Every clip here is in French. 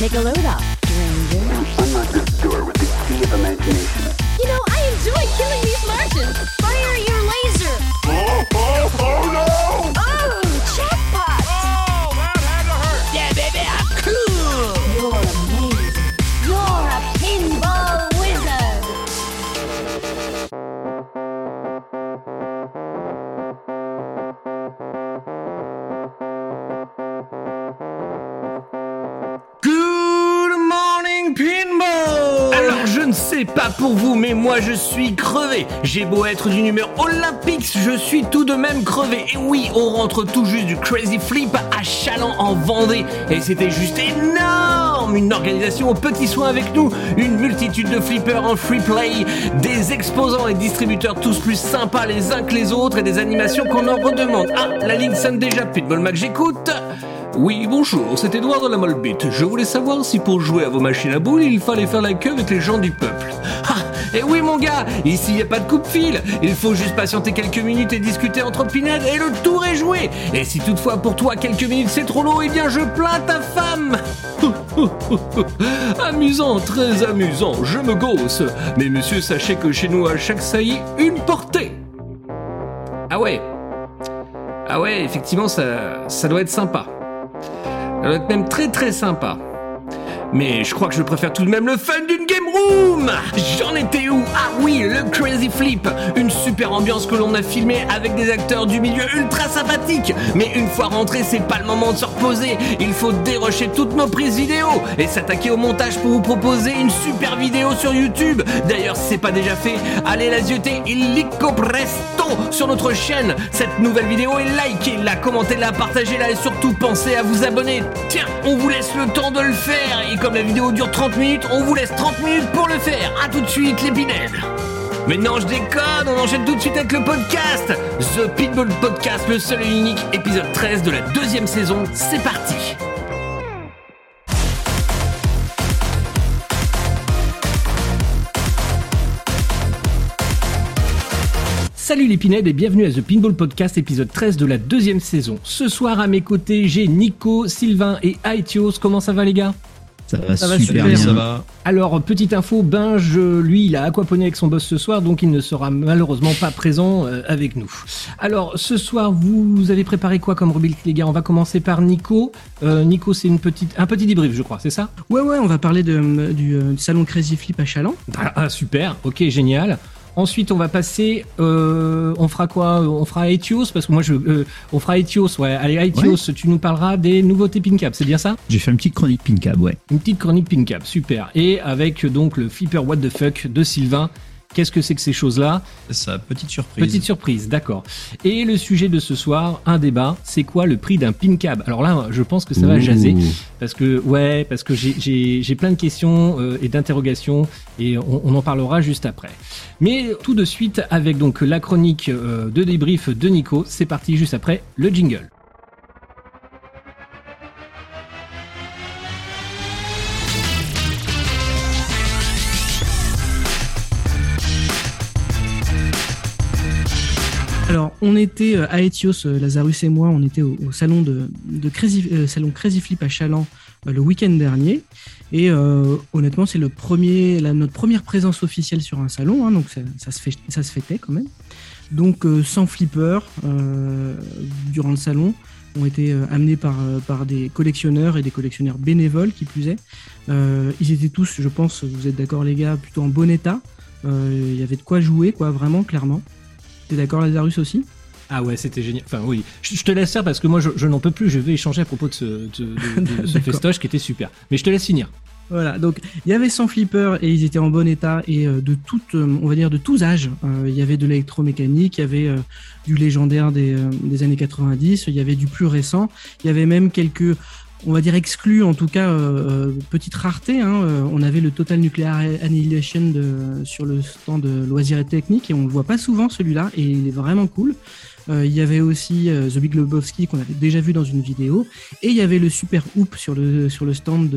Take a load off, stranger. Unlock this door with the key of imagination. You know, I enjoy killing these Martians. Fire your laser. Oh, oh, oh no! Pour vous, mais moi je suis crevé. J'ai beau être d'une humeur olympique, je suis tout de même crevé. Et oui, on rentre tout juste du Crazy Flip à Chaland en Vendée. Et c'était juste énorme Une organisation aux petits soins avec nous, une multitude de flippers en free play, des exposants et distributeurs tous plus sympas les uns que les autres et des animations qu'on en redemande. Ah, la ligne sonne déjà, Pinball Mac, j'écoute oui, bonjour, c'est Edouard de la Molbite. Je voulais savoir si pour jouer à vos machines à boules, il fallait faire la queue avec les gens du peuple. Et oui mon gars, ici y a pas de coupe-fil. Il faut juste patienter quelques minutes et discuter entre pinèdes et le tour est joué. Et si toutefois pour toi quelques minutes c'est trop long, eh bien je plains ta femme. amusant, très amusant, je me gausse. Mais monsieur, sachez que chez nous à chaque saillie, une portée. Ah ouais. Ah ouais, effectivement, ça, ça doit être sympa. Ça doit être même très très sympa. Mais je crois que je préfère tout de même le fun d'une game room. J'en étais où? Ah oui, le Crazy Flip. Une super ambiance que l'on a filmée avec des acteurs du milieu ultra sympathiques. Mais une fois rentré, c'est pas le moment de se reposer. Il faut dérocher toutes nos prises vidéo et s'attaquer au montage pour vous proposer une super vidéo sur YouTube. D'ailleurs, si c'est pas déjà fait, allez la zioter. Illico presto sur notre chaîne Cette nouvelle vidéo est likez-la, commentez-la, partagez-la et surtout pensez à vous abonner Tiens, on vous laisse le temps de le faire et comme la vidéo dure 30 minutes, on vous laisse 30 minutes pour le faire. À tout de suite, les pinèdes. Mais non, je déconne, on enchaîne tout de suite avec le podcast. The Pitbull Podcast, le seul et unique épisode 13 de la deuxième saison. C'est parti. Salut les pinèdes et bienvenue à The Pinball Podcast épisode 13 de la deuxième saison. Ce soir à mes côtés, j'ai Nico, Sylvain et Aetios. Comment ça va les gars? Ça va Ça va super, bien. ça va. Alors, petite info, Binge, lui, il a aquaponé avec son boss ce soir, donc il ne sera malheureusement pas présent euh, avec nous. Alors, ce soir, vous avez préparé quoi comme rubrique, les gars? On va commencer par Nico. Euh, Nico, c'est une petite, un petit débrief, je crois, c'est ça? Ouais, ouais, on va parler de, du, euh, du salon Crazy Flip à Chaland. ah, ah, super, ok, génial. Ensuite, on va passer. euh, on fera quoi? On fera Etios parce que moi, je. euh, on fera Etios, ouais. Allez, Etios, tu nous parleras des nouveautés PinCap, c'est bien ça? J'ai fait une petite chronique Pincab, ouais. Une petite chronique PinCap, super. Et avec donc le flipper What the fuck de Sylvain. Qu'est-ce que c'est que ces choses-là Ça, petite surprise. Petite surprise, d'accord. Et le sujet de ce soir, un débat, c'est quoi le prix d'un pin cab? Alors là, je pense que ça va Ouh. jaser parce que ouais, parce que j'ai- j'ai j'ai plein de questions euh, et d'interrogations et on, on en parlera juste après. Mais tout de suite avec donc la chronique euh, de débrief de Nico, c'est parti juste après le jingle. On était euh, à Etios, euh, Lazarus et moi, on était au, salon de, Crazy, euh, Flip à Chaland euh, le week-end dernier. Et euh, honnêtement, c'est notre première présence officielle sur un salon, hein, donc ça, se fêtait quand même. Donc, euh, sans flipper euh, durant le salon, ont été euh, amenés par, euh, des collectionneurs et des collectionneurs bénévoles qui plus est. Euh, ils étaient tous, je pense, vous êtes d'accord les gars, plutôt en bon état. Euh, Il y avait de quoi jouer, quoi, vraiment, clairement. T'es d'accord, Lazarus aussi Ah ouais, c'était génial. Enfin oui, je, je te laisse faire parce que moi je, je n'en peux plus. Je vais échanger à propos de ce, de- de- de ce D'accord. festoche qui était super. Mais je te laisse finir. Voilà, donc il y avait 100 flippers et ils étaient en bon état et euh, de tout, euh, on va dire de tous âges. Euh, Il y avait de l'électromécanique, il y avait du légendaire des, des années 90, il y avait du plus récent, il y avait même quelques, on va dire exclus, en tout cas euh, euh, petite rareté. Hein, euh, on avait le Total Nuclear Annihilation sur le stand de loisirs et techniques et on le voit pas souvent celui-là et il est vraiment cool. Il y avait aussi The Big Lebowski qu'on avait déjà vu dans une vidéo et il y avait le Super Hoop sur le, stand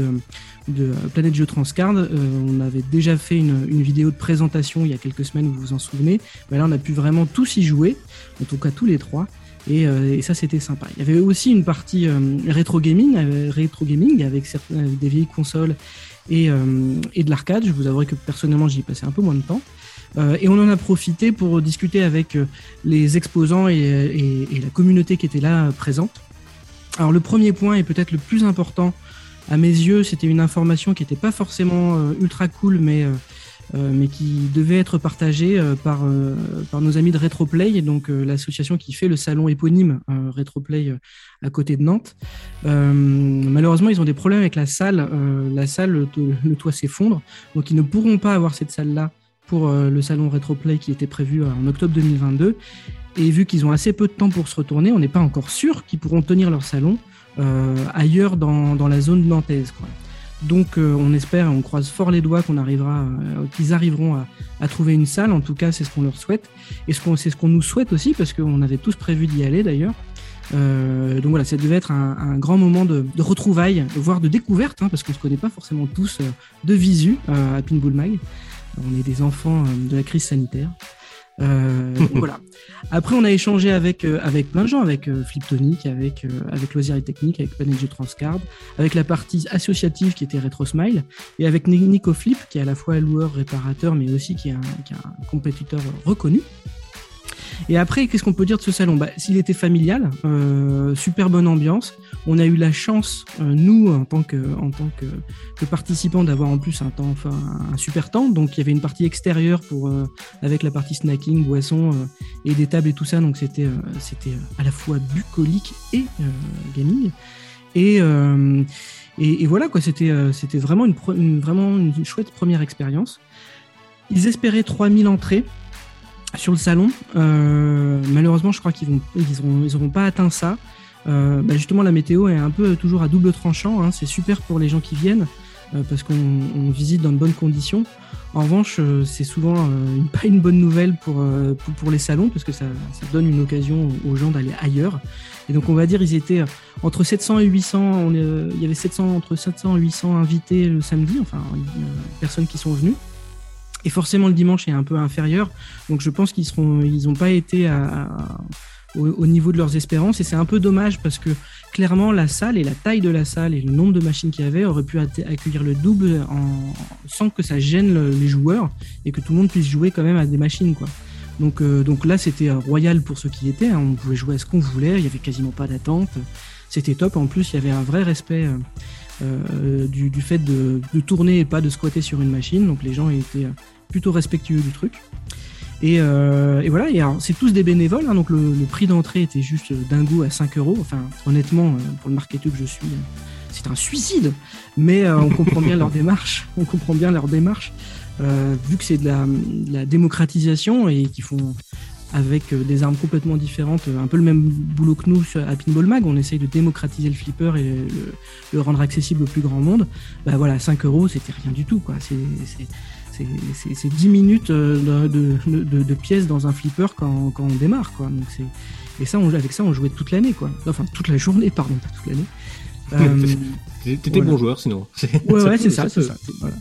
de, Planète Jeux Transcard. On avait déjà fait une, vidéo de présentation il y a quelques semaines, vous vous en souvenez. Mais là, on a pu vraiment tous y jouer, en tout cas tous les trois. Et, euh, et ça, c'était sympa. Il y avait aussi une partie euh, rétro gaming, euh, gaming avec des vieilles consoles et, et de l'arcade. Je vous avouerai que personnellement, j'y ai passé un peu moins de temps. Et on en a profité pour discuter avec les exposants et, et- la communauté qui était là présente. Alors le premier point est peut-être le plus important à mes yeux, c'était une information qui n'était pas forcément ultra cool, mais, mais qui devait être partagée euh, par, euh, par nos amis de Retroplay, donc euh, l'association qui fait le salon éponyme euh, Retroplay euh, à côté de Nantes. Euh, malheureusement, ils ont des problèmes avec la salle. Euh, la salle, le, toit s'effondre, donc ils ne pourront pas avoir cette salle-là pour euh, le salon Retroplay qui était prévu euh, en octobre 2022. Et vu qu'ils ont assez peu de temps pour se retourner, on n'est pas encore sûr qu'ils pourront tenir leur salon euh, ailleurs dans, la zone nantaise. Donc euh, on espère, on croise fort les doigts qu'on arrivera, euh, qu'ils arriveront à, trouver une salle. En tout cas, c'est ce qu'on leur souhaite et c'est ce qu'on nous souhaite aussi parce qu'on avait tous prévu d'y aller d'ailleurs. Euh, donc voilà, ça devait être un, grand moment de, de retrouvailles, voire de découverte, hein, parce qu'on se connaît pas forcément tous de visu à Pinball Mag. On est des enfants de la crise sanitaire. Euh, voilà. Après, on a échangé avec euh, avec plein de gens, avec euh, Fliptonic, avec euh, avec et Technique, avec PNG Transcard, avec la partie associative qui était RetroSmile, et avec Ni- Nico Flip, qui est à la fois loueur, réparateur, mais aussi qui est un, qui est un compétiteur reconnu. Et après, qu'est-ce qu'on peut dire de ce salon? Bah, S'il était familial, euh, super bonne ambiance. On a eu la chance, euh, nous, en tant que, en tant que, que participants, d'avoir en plus un temps, enfin, un super temps. Donc, il y avait une partie extérieure pour, euh, avec la partie snacking, boisson euh, et des tables et tout ça. Donc, c'était, euh, c'était euh, à la fois bucolique et gaming. Et, et, et voilà, quoi. C'était, c'était vraiment une, une- vraiment une chouette première expérience. Ils espéraient 3000 entrées sur le salon. Euh, malheureusement, je crois qu'ils vont, ils auront, ils auront pas atteint ça. Euh, bah, justement, la météo est un peu toujours à double tranchant. hein. C'est super pour les gens qui viennent euh, parce qu'on on visite dans de bonnes conditions. En revanche, c'est souvent pas une bonne nouvelle pour, les salons parce que ça, donne une occasion aux gens d'aller ailleurs. Et donc, on va dire, ils étaient entre 700 et 800. On est, euh, il y avait 700, entre 700 et 800 invités le samedi, enfin, personnes qui sont venues. Et forcément, le dimanche est un peu inférieur. Donc, je pense qu'ils seront, ils n'ont pas été au, au niveau de leurs espérances. Et c'est un peu dommage parce que clairement, la salle et la taille de la salle et le nombre de machines qu'il y avait auraient pu accueillir le double sans que ça gêne le- les joueurs et que tout le monde puisse jouer quand même à des machines, quoi. Donc, euh, donc là, c'était royal pour ceux qui étaient. hein. On pouvait jouer à ce qu'on voulait. Il y avait quasiment pas d'attente. C'était top. En plus, il y avait un vrai respect euh, euh, du, fait de, tourner et pas de squatter sur une machine. Donc les gens étaient plutôt respectueux du truc. Et, euh, et voilà, et c'est tous des bénévoles, hein, donc le, prix d'entrée était juste euh, dingo à 5 euros. Enfin, honnêtement, euh, pour le marketeur que je suis, c'est un suicide. Mais on comprend bien leur démarche. On comprend bien leur démarche, vu que c'est de la, démocratisation et qu'ils font avec des armes complètement différentes, un peu le même boulot que nous à Pinball Mag. On essaye de démocratiser le flipper et le, rendre accessible au plus grand monde. Bah voilà, 5 euros, c'était rien du tout, quoi. C'est- c'est- c'est c'est 10 minutes euh, de, de, de- de pièces dans un flipper quand, quand on démarre, quoi. Donc et ça, on, avec ça, on jouait toute l'année, quoi. Enfin, toute la journée, pardon, pas toute l'année. Euh, T'étais Voilà. bon joueur sinon. Ouais, c'est ça. Voilà.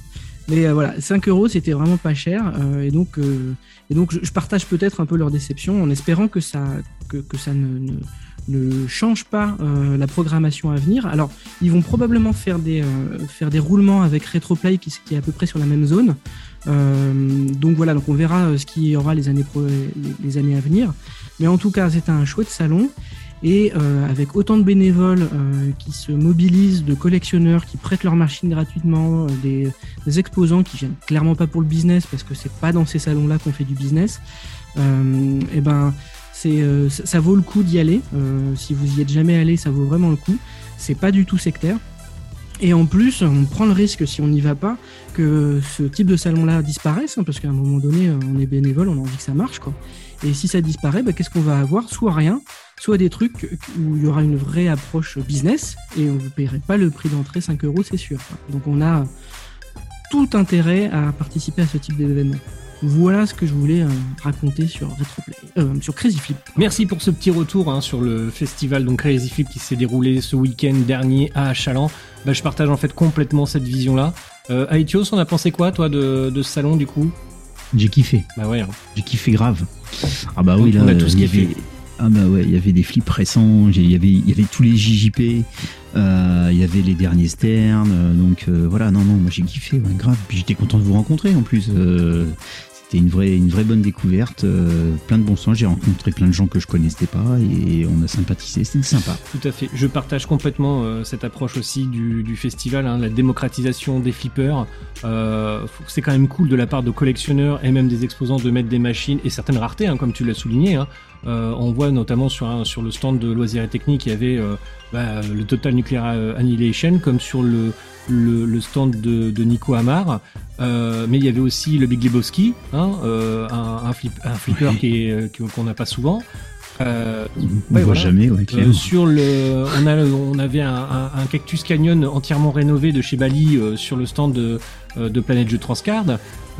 Mais euh, voilà, 5 euros, c'était vraiment pas cher. euh, et donc, et donc je, je partage peut-être un peu leur déception en espérant que ça, que, que ça ne, ne, ne change pas euh, la programmation à venir. Alors, ils vont probablement faire des, euh, faire des roulements avec Retroplay qui, qui est à peu près sur la même zone. Euh, donc voilà, donc on verra ce qu'il y aura les années, à venir. Mais en tout cas, c'était un chouette salon. Et avec autant de bénévoles qui se mobilisent, de collectionneurs qui prêtent leurs machines gratuitement, des, exposants qui viennent clairement pas pour le business parce que c'est pas dans ces salons-là qu'on fait du business. Et ben, euh, ça, vaut le coup d'y aller. Euh, si vous y êtes jamais allé, ça vaut vraiment le coup. C'est pas du tout sectaire. Et en plus, on prend le risque, si on n'y va pas, que ce type de salon-là disparaisse, hein, parce qu'à un moment donné, euh, on est bénévole, on a envie que ça marche, quoi. Et si ça disparaît, bah, qu'est-ce qu'on va avoir? Soit rien, soit des trucs où il y aura une vraie approche business, et on ne paierait pas le prix d'entrée 5 euros, c'est sûr. Donc on a tout intérêt à participer à ce type d'événement. Voilà ce que je voulais euh, raconter sur Retroplay, euh, sur Crazy Flip. Merci pour ce petit retour hein, sur le festival donc Crazy Flip qui s'est déroulé ce week-end dernier à Chaland. Bah, je partage en fait complètement cette vision-là. Euh, Aetios, on a pensé quoi toi de, de ce salon du coup? J'ai kiffé, Bah ouais. hein. j'ai kiffé grave. Ah bah Donc, oui, là, on a tous il y kiffé. avait, Ah bah ouais, il y avait des flips récents, il y avait, il y avait tous les JJP, euh, il y avait les derniers Stern, euh, donc euh, voilà, non, non, moi j'ai kiffé, ouais, grave. Puis j'étais content de vous rencontrer en plus. euh, c'était une vraie, une vraie bonne découverte, euh, plein de bon sens. J'ai rencontré plein de gens que je connaissais pas et on a sympathisé, c'était sympa. Tout à fait. Je partage complètement euh, cette approche aussi du, festival, hein, la démocratisation des flippers. Euh, c'est quand même cool de la part de collectionneurs et même des exposants de mettre des machines et certaines raretés, hein, comme tu l'as souligné. hein. On voit notamment sur, sur le stand de loisirs et techniques, il y avait bah, le Total Nuclear Annihilation, comme sur le, le, le stand de, de Nico Hamar. Euh, mais il y avait aussi le Big Lebowski, hein, euh, un, un, flip- un flipper euh, qu'on n'a pas souvent. Euh, On Ouais, voit voilà. jamais, ouais, euh, sur le, on, a, on avait un, un- un Cactus Canyon entièrement rénové de chez Bali euh, sur le stand de, de Planète Jeux Transcard.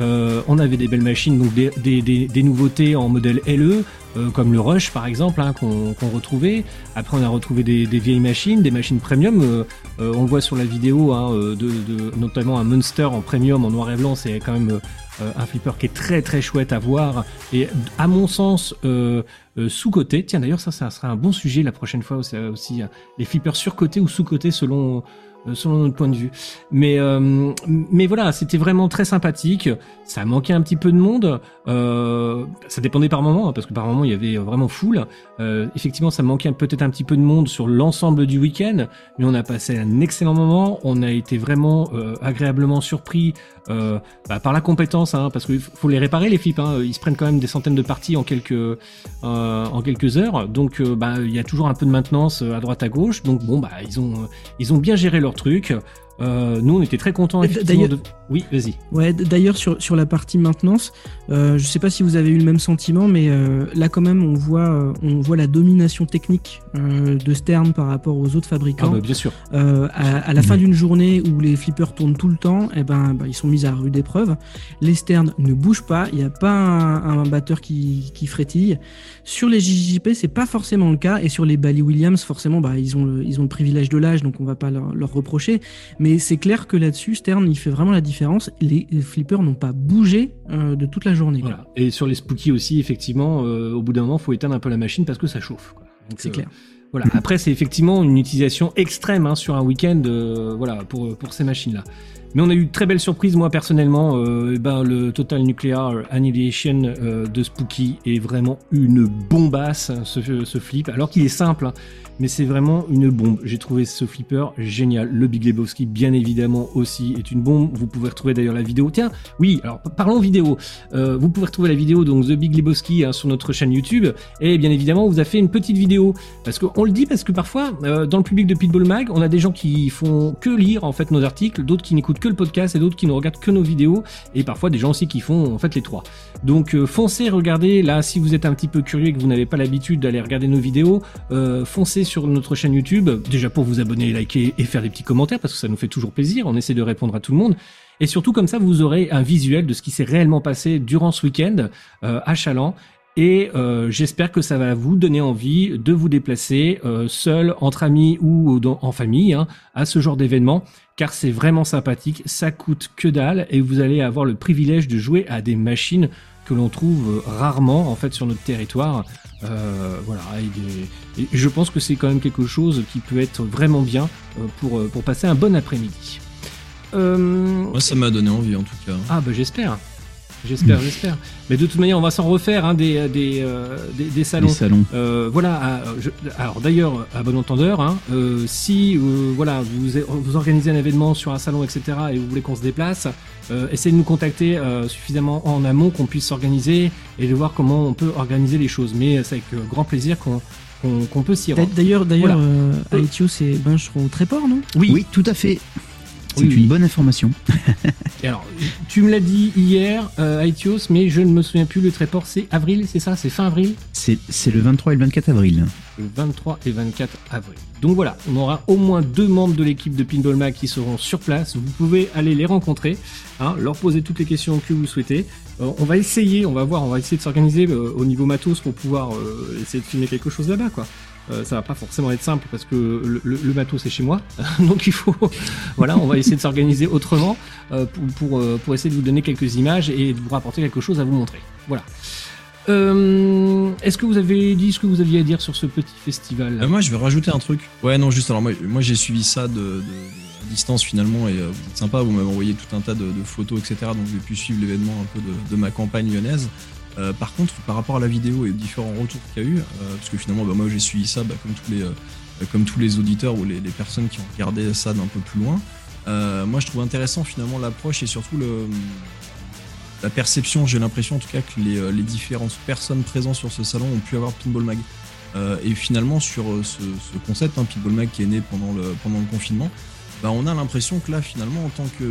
Euh, on avait des belles machines, donc des, nouveautés en modèle LE, euh, comme le Rush par exemple, hein, qu'on retrouvait. Après, on a retrouvé des, vieilles machines, des machines premium. euh, on le voit sur la vidéo, hein, de, notamment un Monster en premium en noir et blanc. C'est quand même un flipper qui est très très chouette à voir et à mon sens sous-côté. Tiens, d'ailleurs, ça, ça sera un bon sujet la prochaine fois aussi, aussi euh, les flippers sur-côté ou sous-côté selon selon notre point de vue. Mais euh, mais voilà, c'était vraiment très sympathique. Ça manquait un petit peu de monde. Euh, ça dépendait par moment, hein, parce que par moment il y avait vraiment. Euh, effectivement, ça manquait peut-être un petit peu de monde sur l'ensemble du week-end, mais on a passé un excellent moment. On a été vraiment euh, agréablement surpris euh, bah, par la compétence, hein, parce qu'il faut les réparer les flips. Hein. Ils se prennent quand même des centaines de parties en quelques euh, en quelques heures, donc euh, bah il y a toujours un peu de maintenance euh, à droite à gauche. Donc bon bah ils ont euh, ils ont bien géré leur truc. Euh, nous on était très contents d'ailleurs- De... Oui, vas-y. Ouais, d'ailleurs sur, sur la partie maintenance, euh, je sais pas si vous avez eu le même sentiment, mais euh, là quand même on voit on voit la domination technique de Stern par rapport aux autres Ah fabricants. bah, bien sûr. À, à la fin d'une journée où les flippers tournent tout le temps, eh ben, bah, ils sont mis à rude épreuve. Les sternes ne bougent pas, il n'y a pas un, un batteur qui, qui frétille. Sur les JJP, c'est pas forcément le cas, et sur les Bally Williams, forcément, bah, ils ont le, ils ont le privilège de l'âge, donc on va pas leur, leur reprocher. Mais c'est clair que là-dessus, Stern, il fait vraiment la différence. Les, flippers n'ont pas bougé euh, de toute la journée. quoi. Et sur les spooky aussi, effectivement, euh, au bout d'un moment, faut éteindre un peu la machine parce que ça chauffe. C'est euh, clair. Voilà. Après, c'est effectivement une utilisation extrême hein, sur un week-end, voilà, pour pour ces machines-là. Mais on a eu de très belles surprises, moi personnellement. Euh, eh ben, le Total Nuclear Annihilation euh, de Spooky est vraiment une bombasse, hein, ce, ce flip. Alors qu'il est simple, hein, mais c'est vraiment une bombe. J'ai trouvé ce flipper génial. Le Big Lebowski, bien évidemment, aussi est une bombe. Vous pouvez retrouver d'ailleurs la vidéo. Tiens, oui, alors parlons vidéo. Euh, vous pouvez retrouver la vidéo, donc The Big Lebowski, hein, sur notre chaîne YouTube. Et bien évidemment, on vous a fait une petite vidéo. Parce qu'on le dit, parce que parfois, euh, dans le public de Pitbull Mag, on a des gens qui font que lire en fait nos articles, d'autres qui n'écoutent que le podcast et d'autres qui ne regardent que nos vidéos. Et parfois des gens aussi qui font en fait les trois. Donc euh, foncez, regardez. Là, si vous êtes un petit peu curieux et que vous n'avez pas l'habitude d'aller regarder nos vidéos, foncez sur notre chaîne YouTube. Déjà pour vous abonner, liker et faire des petits commentaires parce que ça nous fait toujours plaisir. On essaie de répondre à tout le monde. Et surtout comme ça, vous aurez un visuel de ce qui s'est réellement passé durant ce week-end euh, à Chaland. Et euh, j'espère que ça va vous donner envie de vous déplacer euh, seul, entre amis ou en famille hein, à ce genre d'événement, car c'est vraiment sympathique, ça coûte que dalle et vous allez avoir le privilège de jouer à des machines que l'on trouve rarement en fait sur notre territoire. Euh, voilà, et, je pense que c'est quand même quelque chose qui peut être vraiment bien euh, pour, euh, pour passer un bon après-midi. Euh, Moi, ça m'a donné envie en tout cas. ah bah j'espère. J'espère, j'espère. Mais de toute manière, on va s'en refaire hein, des, des, euh, des, des salons. Les salons. Euh, voilà. à- je- alors d'ailleurs, à bon entendeur, hein, euh, si euh, voilà vous vous organisez un événement sur un salon, etc. et vous voulez qu'on se déplace, euh, essayez de nous contacter euh, suffisamment en amont qu'on puisse s'organiser et de voir comment on peut organiser les choses. Mais c'est avec grand plaisir qu'on qu'on peut s'y rendre. D'ailleurs, d'ailleurs, Voilà. euh, Aetios et Ben seront au Tréport, non? Oui, tout à fait. C'est Oui, oui. une bonne information. Et alors, tu me l'as dit hier, euh, Aetios, mais je ne me souviens plus. Le tréport, c'est avril, c'est ça C'est fin avril C'est c'est le 23 et le 24 avril. le 23 et 24 avril. Donc voilà, on aura au moins deux membres de l'équipe de Pinball Mag qui seront sur place. Vous pouvez aller les rencontrer, hein, leur poser toutes les questions que vous souhaitez. Euh, on va essayer, on va voir, on va essayer de s'organiser euh, au niveau matos pour pouvoir euh, essayer de filmer quelque chose là-bas, quoi. Euh, ça va pas forcément être simple parce que le, le- le matos est chez moi, donc il faut, voilà, on va essayer de s'organiser autrement euh, pour, euh, pour essayer de vous donner quelques images et de vous rapporter quelque chose à vous montrer. Voilà. Euh, Est-ce que vous avez dit ce que vous aviez à dire sur ce petit festival? Moi, je vais rajouter un truc. Ouais, non, juste alors moi, moi j'ai suivi ça de, à distance finalement et vous sympa. Vous m'avez envoyé tout un tas de, photos, etc. Donc j'ai pu suivre l'événement un peu de ma campagne lyonnaise. Euh, par contre, par rapport à la vidéo et aux différents retours qu'il y a eu, euh, parce que finalement, bah, moi j'ai suivi ça bah, comme tous les euh, comme tous les auditeurs ou les, personnes qui ont regardé ça d'un peu plus loin. Moi, je trouve intéressant finalement l'approche et surtout la perception, j'ai l'impression en tout cas que les, les différentes personnes présentes sur ce salon ont pu avoir Pinball Mag. Et finalement, sur ce, ce concept, hein, Pinball Mag qui est né pendant le, pendant le confinement, bah, on a l'impression que là, finalement, en tant que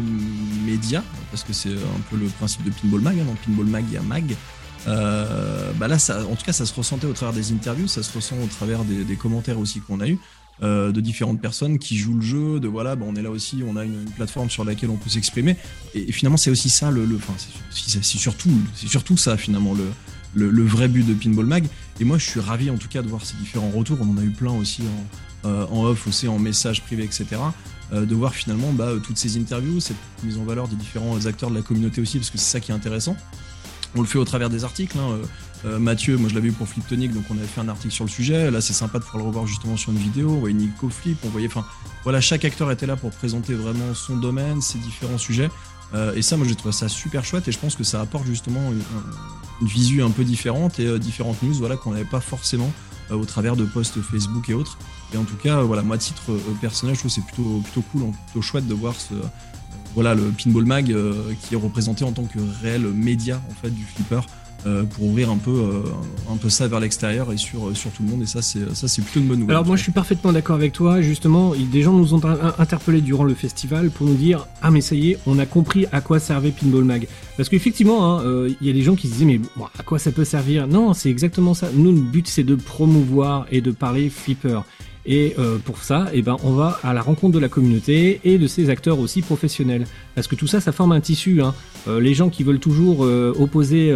média, parce que c'est un peu le principe de Pinball Mag, hein, dans Pinball Mag, il y a Mag, euh, bah là, ça, en tout cas, ça se ressentait au travers des interviews, ça se ressent au travers des, commentaires aussi qu'on a eu euh, de différentes personnes qui jouent le jeu, de voilà, bah, on est là aussi, on a une, plateforme sur laquelle on peut s'exprimer. Et, finalement, c'est aussi ça, le, le- enfin, c'est- surtout, c'est surtout ça finalement le, le, vrai but de Pinball Mag. Et moi, je suis ravi en tout cas de voir ces différents retours. On en a eu plein aussi en, euh, en off, aussi en message privé, etc. de voir finalement bah, toutes ces interviews, cette mise en valeur des différents acteurs de la communauté aussi, parce que c'est ça qui est intéressant. On le fait au travers des articles. hein. Euh, euh, Mathieu, moi je l'avais eu pour Flip Tonic, donc on avait fait un article sur le sujet. Là, c'est sympa de pouvoir le revoir justement sur une vidéo. On voyait Nico Flip, on voyait, enfin, voilà, chaque acteur était là pour présenter vraiment son domaine, ses différents sujets. Euh, et ça, moi, j'ai trouvé ça super chouette et je pense que ça apporte justement une, un- une un peu différente et différentes news, voilà, qu'on n'avait pas forcément au travers de posts Facebook et autres. Et en tout cas, voilà, moi, à titre personnel, je trouve que c'est plutôt, plutôt cool, plutôt chouette de voir ce, voilà, le Pinball Mag euh, qui est représenté en tant que réel média en fait du flipper. euh, pour ouvrir un peu, euh, un peu ça vers l'extérieur et sur, sur tout le monde et ça c'est ça c'est plutôt une bonne nouvelle. Alors moi je suis parfaitement d'accord avec toi, justement, des gens nous ont in- interpellés durant le festival pour nous dire « Ah mais ça y est, on a compris à quoi servait Pinball Mag ». Parce qu'effectivement, hein, il y a des gens qui se disaient « Mais à quoi ça peut servir ?» Non, c'est exactement ça. Nous, le but c'est de promouvoir et de parler flipper. Et euh, pour ça, eh ben, on va à la rencontre de la communauté et de ses acteurs aussi professionnels. Parce que tout ça, ça forme un tissu. Hein. Euh, les gens qui veulent toujours euh, opposer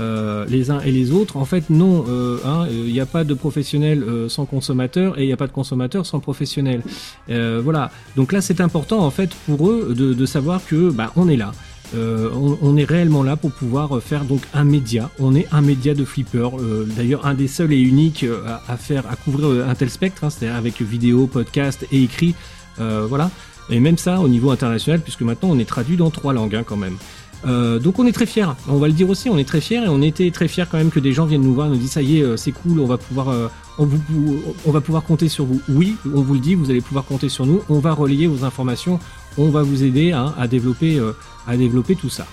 euh, les uns et les autres, en fait, non. hein, Il n'y a pas de professionnel sans consommateur et il n'y a pas de consommateur sans professionnel. Voilà. Donc là, c'est important, en fait, pour eux de, de savoir que bah, on est là. Euh, on, est réellement là pour pouvoir euh, faire donc un média. On est un média de flipper. euh, D'ailleurs, un des seuls et uniques à, faire, à couvrir un tel spectre, hein, c'est-à-dire avec vidéo, podcast et écrit. Voilà. Et même ça au niveau international, puisque maintenant on est traduit dans trois langues hein, quand même. Donc on est très fiers. On va le dire aussi, on est très fiers et on était très fiers quand même que des gens viennent nous voir, nous disent ça y est, c'est cool, on va pouvoir, on va pouvoir compter sur vous. Oui, on vous le dit, vous allez pouvoir compter sur nous. On va relayer vos informations, on va vous aider à développer, euh, à développer tout ça.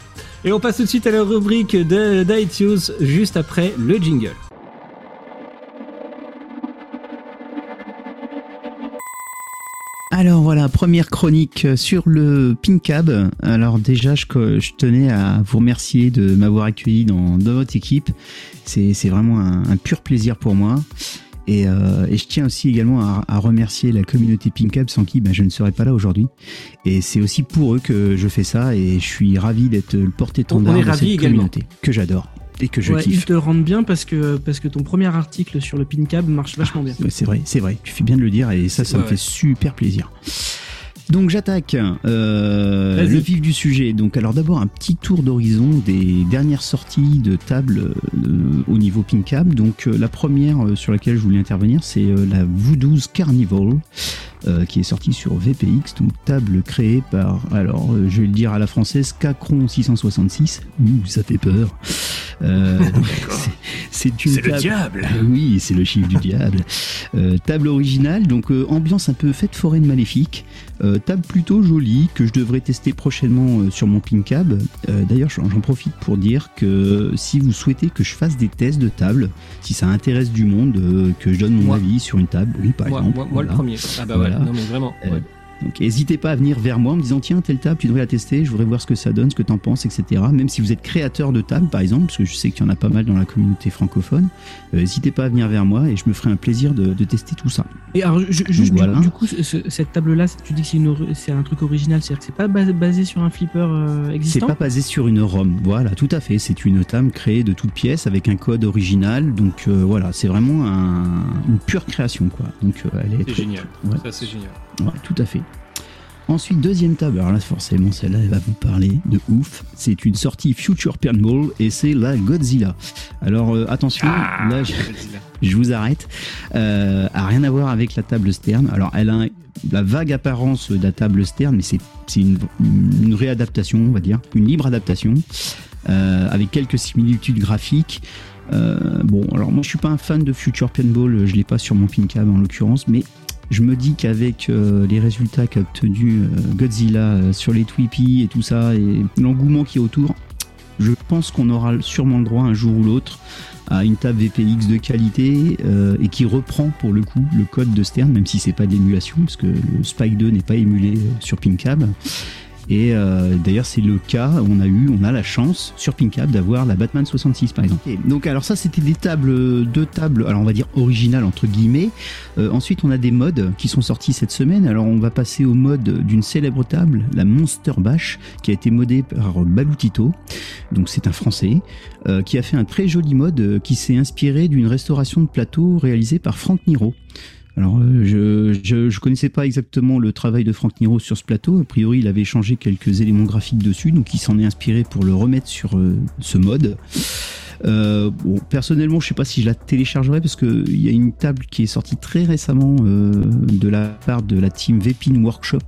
Et on passe tout de suite à la rubrique d'iTunes juste après le jingle. Alors voilà, première chronique sur le Pincab. Alors déjà, je, tenais à vous remercier de m'avoir accueilli dans, votre équipe. C'est vraiment un pur plaisir pour moi. Et, euh, et je tiens aussi également à, à remercier la communauté Pincab sans qui ben, je ne serais pas là aujourd'hui. Et c'est aussi pour eux que je fais ça et je suis ravi d'être le porte-étendard de cette également. communauté que j'adore et que je Ouais, kiffe. ils te rendent bien parce que, parce que ton premier article sur le PinCab marche vachement bien. Ouais, C'est vrai, c'est vrai. Tu fais bien de le dire et ça, ça Ouais, me ouais. fait super plaisir. Donc j'attaque euh, le vif du sujet. Donc alors d'abord un petit tour d'horizon des dernières sorties de table euh, au niveau PinCab. Donc euh, la première sur laquelle je voulais intervenir, c'est la Voodoo's Carnival. Euh, qui est sortie sur VPX, donc table créée par, alors euh, je vais le dire à la française, Cacron 666. Ouh, ça fait peur. Euh, c'est- une C'est le table- diable. Oui, c'est le chiffre du diable. Table originale, donc ambiance un peu fête foraine maléfique. Table plutôt jolie que je devrais tester prochainement sur mon Pincab. D'ailleurs, j'en profite pour dire que si vous souhaitez que je fasse des tests de table, si ça intéresse du monde, que je donne mon Moi. avis sur une table, oui, par Moi, exemple. moi- moi le premier. Ah bah Voilà. Non mais vraiment. Euh, ouais. Donc n'hésitez pas à venir vers moi en me disant tiens telle table tu devrais la tester, je voudrais voir ce que ça donne, ce que t'en penses, etc. Même si vous êtes créateur de table par exemple, parce que je sais qu'il y en a pas mal dans la communauté francophone, euh, n'hésitez pas à venir vers moi et je me ferai un plaisir de, de tester tout ça. Et alors, ju- juste Donc, du, voilà. du coup, ce- ce- cette table-là, tu dis que c'est c'est un truc original, c'est-à-dire que c'est pas bas- basé sur un flipper euh, C'est existant pas basé sur une ROM, voilà, tout à fait. C'est une table créée de toutes pièces avec un code original, donc euh, voilà, c'est vraiment un- une pure création quoi. Donc euh, elle est C'est très- génial. Ouais. Ça c'est génial. Ouais, tout à fait. Ensuite, deuxième table. Alors là, forcément, celle-là, elle va vous parler de ouf. C'est une sortie Future Pinball et c'est la Godzilla. Alors euh, attention, Ah, là, je, je vous arrête. Euh, a rien à voir avec la table Stern. Alors, elle a un- la vague apparence de la table Stern, mais c'est une, une réadaptation, on va dire, une libre adaptation, euh, avec quelques similitudes graphiques. Euh, bon, alors moi je suis pas un fan de Future Pinball, je l'ai pas sur mon PinCam en l'occurrence, mais je me dis qu'avec euh, les résultats qu'a obtenu euh, Godzilla euh, sur les Tweepy et tout ça, et l'engouement qui est autour, je pense qu'on aura sûrement le droit un jour ou l'autre à une table VPX de qualité et qui reprend pour le coup le code de Stern, même si c'est pas d'émulation, parce que le Spike 2 n'est pas émulé sur PinCab. Et euh, d'ailleurs, c'est le cas, on a eu, on a la chance sur PinCab d'avoir la Batman 66 par exemple. Et donc, alors ça, c'était des tables, deux tables, alors on va dire originales entre guillemets. Euh, ensuite, on a des modes qui sont sortis cette semaine. Alors, on va passer au mode d'une célèbre table, la Monster Bash, qui a été modée par Balutito. Donc, c'est un Français euh, qui a fait un très joli mode qui s'est inspiré d'une restauration de plateau réalisée par Franck Niro. Alors, euh, je, je, connaissais pas exactement le travail de Franck Niro sur ce plateau. A priori, il avait changé quelques éléments graphiques dessus, donc il s'en est inspiré pour le remettre sur euh, ce mode. Euh, bon, personnellement, je sais pas si je la téléchargerai parce que il y a une table qui est sortie très récemment de la part de la team Vepin Workshop,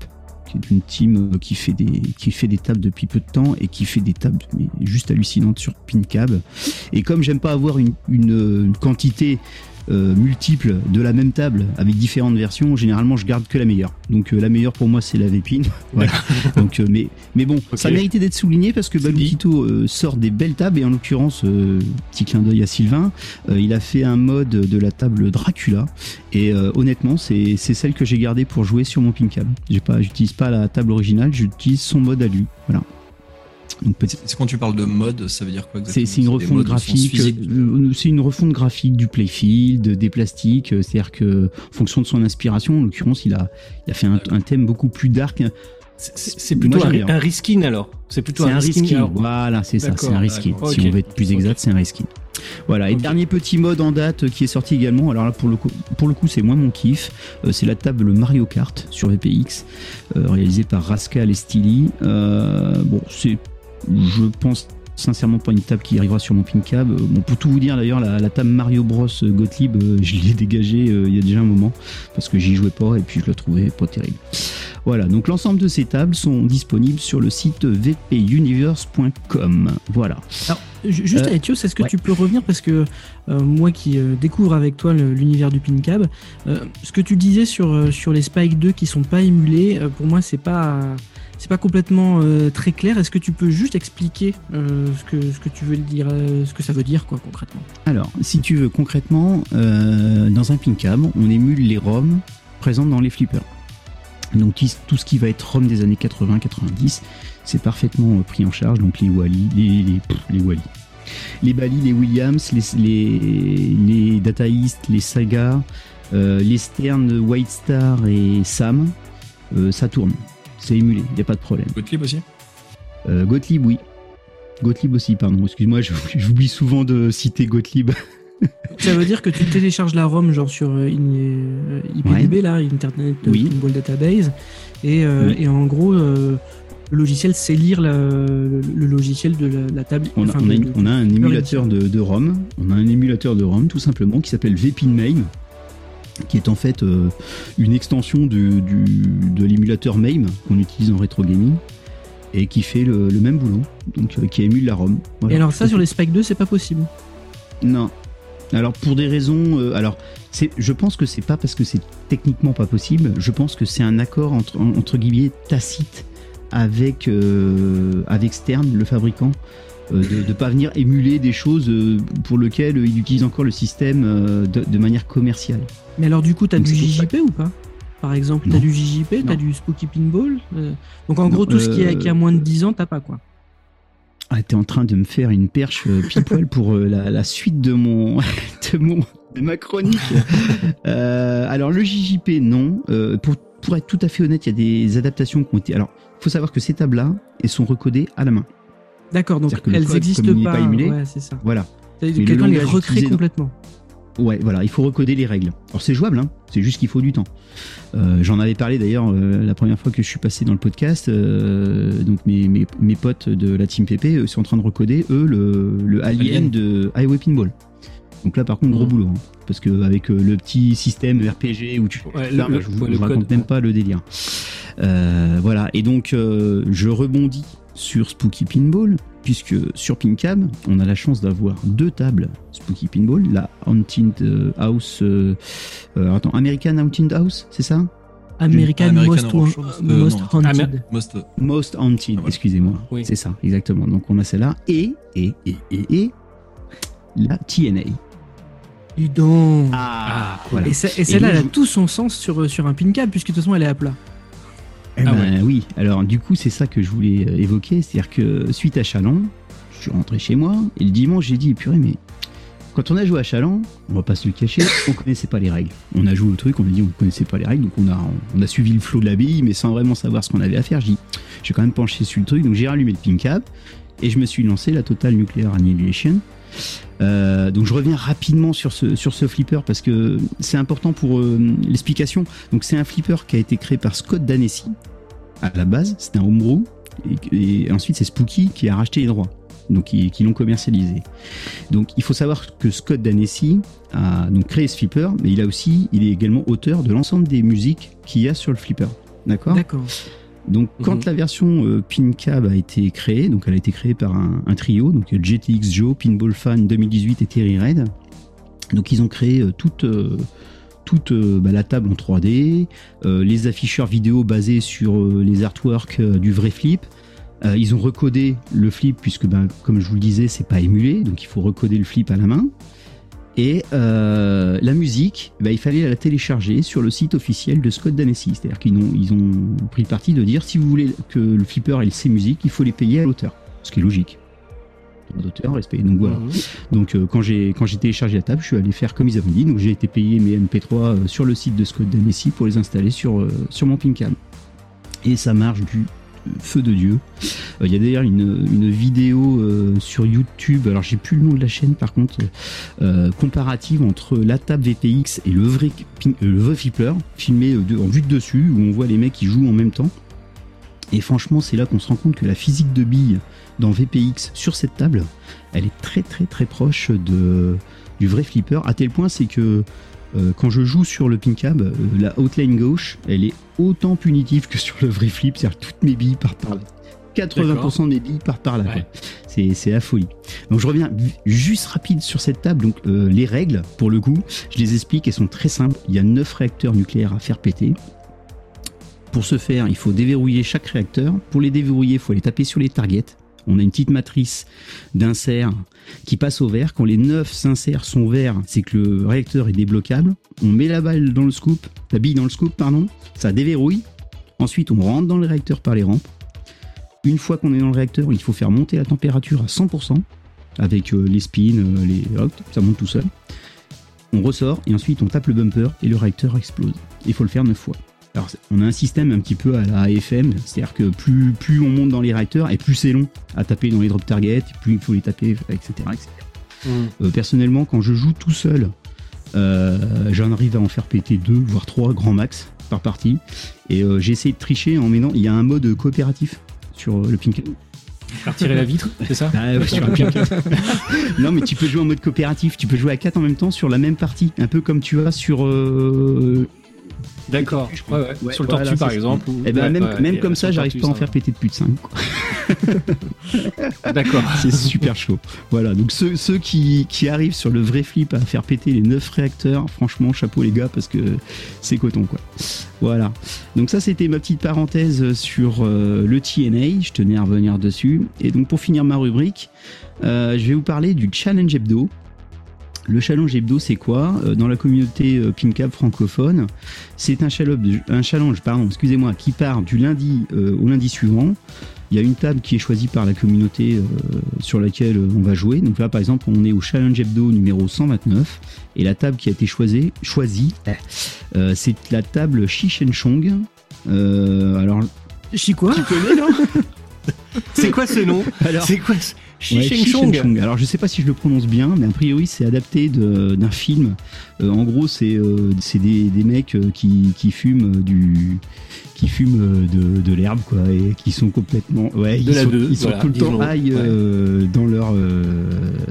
qui est une team qui fait des qui fait des tables depuis peu de temps et qui fait des tables juste hallucinantes sur PinCab. Et comme j'aime pas avoir une, une quantité euh, multiples de la même table avec différentes versions, généralement je garde que la meilleure. Donc euh, la meilleure pour moi c'est la Vépine. Voilà. Donc euh, mais mais bon, ça méritait d'être souligné parce que Balutito euh, sort des belles tables et en l'occurrence petit clin d'œil à Sylvain, il a fait un mode de la table Dracula et honnêtement c'est c'est celle que j'ai gardée pour jouer sur mon PinCab. J'ai pas j'utilise pas la table originale, j'utilise son mode à lui. Voilà. C'est quand tu parles de mode, ça veut dire quoi c'est exactement c'est une refonte graphique. euh, C'est une refonte graphique du playfield, des plastiques. euh, C'est-à-dire que, en fonction de son inspiration, en l'occurrence, il a, il a fait un, un thème beaucoup plus dark. C'est- plutôt Moi, un, un reskin alors. C'est plutôt un, un reskin. alors. Voilà, c'est ça, c'est un reskin. Si on veut être plus exact, c'est un reskin. Voilà. Et dernier petit mode en date qui est sorti également. Alors là, pour le coup, pour le coup, c'est moins mon kiff. Euh, c'est la table Mario Kart sur VPX, euh, réalisée par Rascal et Steely. Euh, bon, c'est, je pense sincèrement pas une table qui arrivera sur mon PinCab. Euh, Bon, pour tout vous dire d'ailleurs, la, la table Mario Bros Gottlieb, euh, je l'ai dégagée euh, il y a déjà un moment parce que j'y jouais pas et puis je la trouvais pas terrible. Voilà, donc l'ensemble de ces tables sont disponibles sur le site vpuniverse.com. Voilà. Alors, ju- juste Euh, Etios, est-ce que ouais. tu peux revenir? Parce que euh, moi qui euh, découvre avec toi l'univers du PinCab, euh, ce que tu disais sur, euh, sur les Spike 2 qui sont pas émulés, euh, pour moi c'est pas c'est pas complètement euh, très clair. Est-ce que tu peux juste expliquer euh, ce que ce que tu veux dire, euh, ce que ça veut dire quoi concrètement? Alors, si tu veux, concrètement, dans un PinCab, on émule les ROM présentes dans les flippers. Donc tout ce qui va être ROM des années 80-90, c'est parfaitement pris en charge. Donc les Wally, les, les, les Wally. Les Bali, les Williams, les, les, les Data East, les Saga, les Stern, White Star et Sam, ça tourne. C'est émulé, il n'y a pas de problème. Gottlieb aussi Euh, Gottlieb, oui. Gottlieb aussi, pardon. Excuse-moi, je- j'oublie souvent de citer Gottlieb. Ça veut dire que tu télécharges la ROM genre sur euh, euh, IPDB là, Internet Oui. Pinball Database, et, euh, Oui. et en gros euh, le logiciel sait lire la- le, le logiciel de la, la table. On a, enfin, on a de- une- de- on a un émulateur de, de ROM. On a un émulateur de ROM tout simplement qui s'appelle Vpin MAME, qui est en fait euh, une extension du, du- de l'émulateur MAME qu'on utilise en rétro gaming et qui fait le, le même boulot, donc euh, qui émule la ROM. Voilà. Et alors ça sur les Spike 2 c'est pas possible. Non. Alors pour des raisons, euh, alors c'est, je pense que c'est pas parce que c'est techniquement pas possible. Je pense que c'est un accord entre entre guillemets tacite avec euh, avec Stern, le fabricant, de ne pas venir émuler des choses euh, pour lesquelles il utilise encore le système euh, de, de manière commerciale. Mais alors du coup t'as Donc, du JJP ou pas? Par exemple, t'as Non. du JJP, t'as Non. du Spooky Pinball. euh, donc en Non, gros tout ce qui, est, euh, qui a moins de 10 ans t'as pas quoi. Ah, t'es en train de me faire une perche euh, pile poil pour euh, la, la suite de mon, de mon, de ma chronique. Euh, alors le JJP, non. Euh, pour, pour être tout à fait honnête, il y a des adaptations qui ont été. Alors, faut savoir que ces tables-là, elles sont recodées à la main. D'accord, donc que elles n'est pas. pas émulé, ouais, c'est ça. Voilà. Le Quelqu'un les recrée complètement. Ouais, voilà, il faut recoder les règles. Alors c'est jouable, hein, c'est juste qu'il faut du temps. Euh, J'en avais parlé d'ailleurs euh, la première fois que je suis passé dans le podcast. euh, donc mes, mes, mes potes de la team PP eux, sont en train de recoder eux le, le alien, Alien. de Highway Pinball. Donc là par contre gros Mhm. boulot, hein, parce que avec euh, le petit système RPG où tu Ouais, le- je, vous- je raconte même pas le délire. Euh, voilà, et donc euh, je rebondis sur Spooky Pinball, puisque sur Pincab, on a la chance d'avoir deux tables Spooky Pinball, la Haunted euh, House, euh, euh, attends, American Haunted House, c'est ça? American, American Most, Horror Wan- Show, euh, Most non. Haunted. Most, Most Haunted, Ah, voilà. excusez-moi, Oui. c'est ça, exactement. Donc on a celle-là, et, et, et, et, et, la TNA. Dis donc. Ah, voilà. Et, ce- et celle-là, elle a tout son sens sur, sur un pin cab, puisque de toute façon, elle est à plat. Eh Ah ben, Oui, alors du coup, c'est ça que je voulais euh, évoquer. C'est-à-dire que suite à Chaland, je suis rentré chez moi et le dimanche, j'ai dit purée, mais quand on a joué à Chaland, on va pas se le cacher, on connaissait pas les règles. On a joué au truc, on a dit on connaissait pas les règles, donc on a, on a suivi le flot de la bille, mais sans vraiment savoir ce qu'on avait à faire. J'ai quand même penché sur le truc, donc j'ai rallumé le pin cap et je me suis lancé la Total Nuclear Annihilation. Euh, donc je reviens rapidement sur ce, sur ce flipper parce que c'est important pour euh, l'explication. Donc c'est un flipper qui a été créé par Scott Danesi à la base, c'était un homebrew et, ensuite c'est Spooky qui a racheté les droits, donc qui, qui l'ont commercialisé. Donc il faut savoir que Scott Danesi a donc créé ce flipper, mais il a aussi, il est également auteur de l'ensemble des musiques qu'il y a sur le flipper. D'accord? D'accord. Donc, quand Mhm. la version euh, PinCab a été créée, donc elle a été créée par un, un trio, donc euh, GTX Joe, Pinball Fan 2018 et Terry Red. Donc, ils ont créé euh, toute, euh, toute euh, bah, la table en 3D, euh, les afficheurs vidéo basés sur euh, les artworks euh, du vrai flip. Euh, ils ont recodé le flip puisque, ben, comme je vous le disais, c'est pas émulé, donc il faut recoder le flip à la main. Et euh, la musique, bah, il fallait la télécharger sur le site officiel de Scott Danesi. C'est-à-dire qu'ils ont, ils ont pris le parti de dire si vous voulez que le flipper ait ses musiques, il faut les payer à l'auteur. Ce qui est logique. Droit d'auteur, respect. Donc voilà. Mhm. Donc euh, quand j'ai quand j'ai téléchargé la table, je suis allé faire comme ils avaient dit. Donc j'ai été payer mes MP3 euh, sur le site de Scott Danesi pour les installer sur sur mon Pincam. Et ça marche du feu de dieu. Euh, Il y a d'ailleurs une, vidéo euh, sur YouTube. Alors j'ai plus le nom de la chaîne par contre euh, comparative entre la table VPX et le vrai le vrai flipper filmé en vue de dessus où on voit les mecs qui jouent en même temps. Et franchement, c'est là qu'on se rend compte que la physique de billes dans VPX sur cette table, elle est très très très proche du vrai flipper, à tel point c'est que euh, quand je joue sur le Pincab, euh, la outline gauche, elle est autant punitive que sur le vrai flip, c'est-à-dire toutes mes billes partent par là. 80% de mes billes partent par là. Ouais. C'est, la folie. Donc je reviens juste rapide sur cette table. Donc euh, les règles, pour le coup, je les explique, elles sont très simples. Il y a 9 réacteurs nucléaires à faire péter. Pour ce faire, il faut déverrouiller chaque réacteur. Pour les déverrouiller, il faut les taper sur les targets. On a une petite matrice d'insert qui passe au vert. Quand les 9 inserts sont verts, c'est que le réacteur est débloquable. On met la balle dans le scoop, la bille dans le scoop, pardon. Ça déverrouille. Ensuite, on rentre dans le réacteur par les rampes. Une fois qu'on est dans le réacteur, il faut faire monter la température à 100% avec euh, les spins, euh, les ça monte tout seul. On ressort et ensuite on tape le bumper et le réacteur explose. Il faut le faire 9 fois. Alors on a un système un petit peu à la AFM, c'est-à-dire que plus, plus on monte dans les réacteurs et plus c'est long à taper dans les drop targets, plus il faut les taper, etc. etc. Mhm. Euh, personnellement, quand je joue tout seul, euh, j'en arrive à en faire péter deux, voire trois grand max par partie. Et euh, j'ai essayé de tricher en mettant. Il y a un mode coopératif sur euh, le pink. Faire tirer la vitre, c'est ça Ah ouais, sur non, mais tu peux jouer en mode coopératif. Tu peux jouer à quatre en même temps sur la même partie, un peu comme tu as sur. euh, D'accord. Ouais, ouais. Ouais, Sur le voilà, tortue, par exemple. ou- Eh ben Ouais, même, ouais, même et, comme ça, j'arrive pas à en faire péter de plus de 5. va. D'accord. C'est super chaud. Voilà, donc ceux, ceux qui, qui arrivent sur le vrai flip à faire péter les 9 réacteurs, franchement, chapeau les gars, parce que c'est coton quoi. Voilà. Donc ça, c'était ma petite parenthèse sur euh, le TNA, je tenais à revenir dessus. Et donc pour finir ma rubrique, euh, je vais vous parler du Challenge Hebdo. Le challenge hebdo, c'est quoi? Euh, Dans la communauté euh, PinCab francophone, c'est un challenge, un challenge pardon, excusez-moi, qui part du lundi euh, au lundi suivant. Il y a une table qui est choisie par la communauté sur laquelle on va jouer. Donc là, par exemple, on est au challenge hebdo numéro 129. Et la table qui a été choisie, choisie euh, c'est la table Chong. Euh, alors, Chi quoi? tu connais, non? C'est quoi ce nom? Alors, C'est quoi ce- Ouais, Chong. Alors je sais pas si je le prononce bien, mais a priori c'est adapté d'un film. Euh, en gros, c'est euh, c'est des, des mecs euh, qui, qui fument du qui fument de, de l'herbe quoi et qui sont complètement ouais De ils la sont, deux, ils sont voilà, tout le temps high euh, dans leur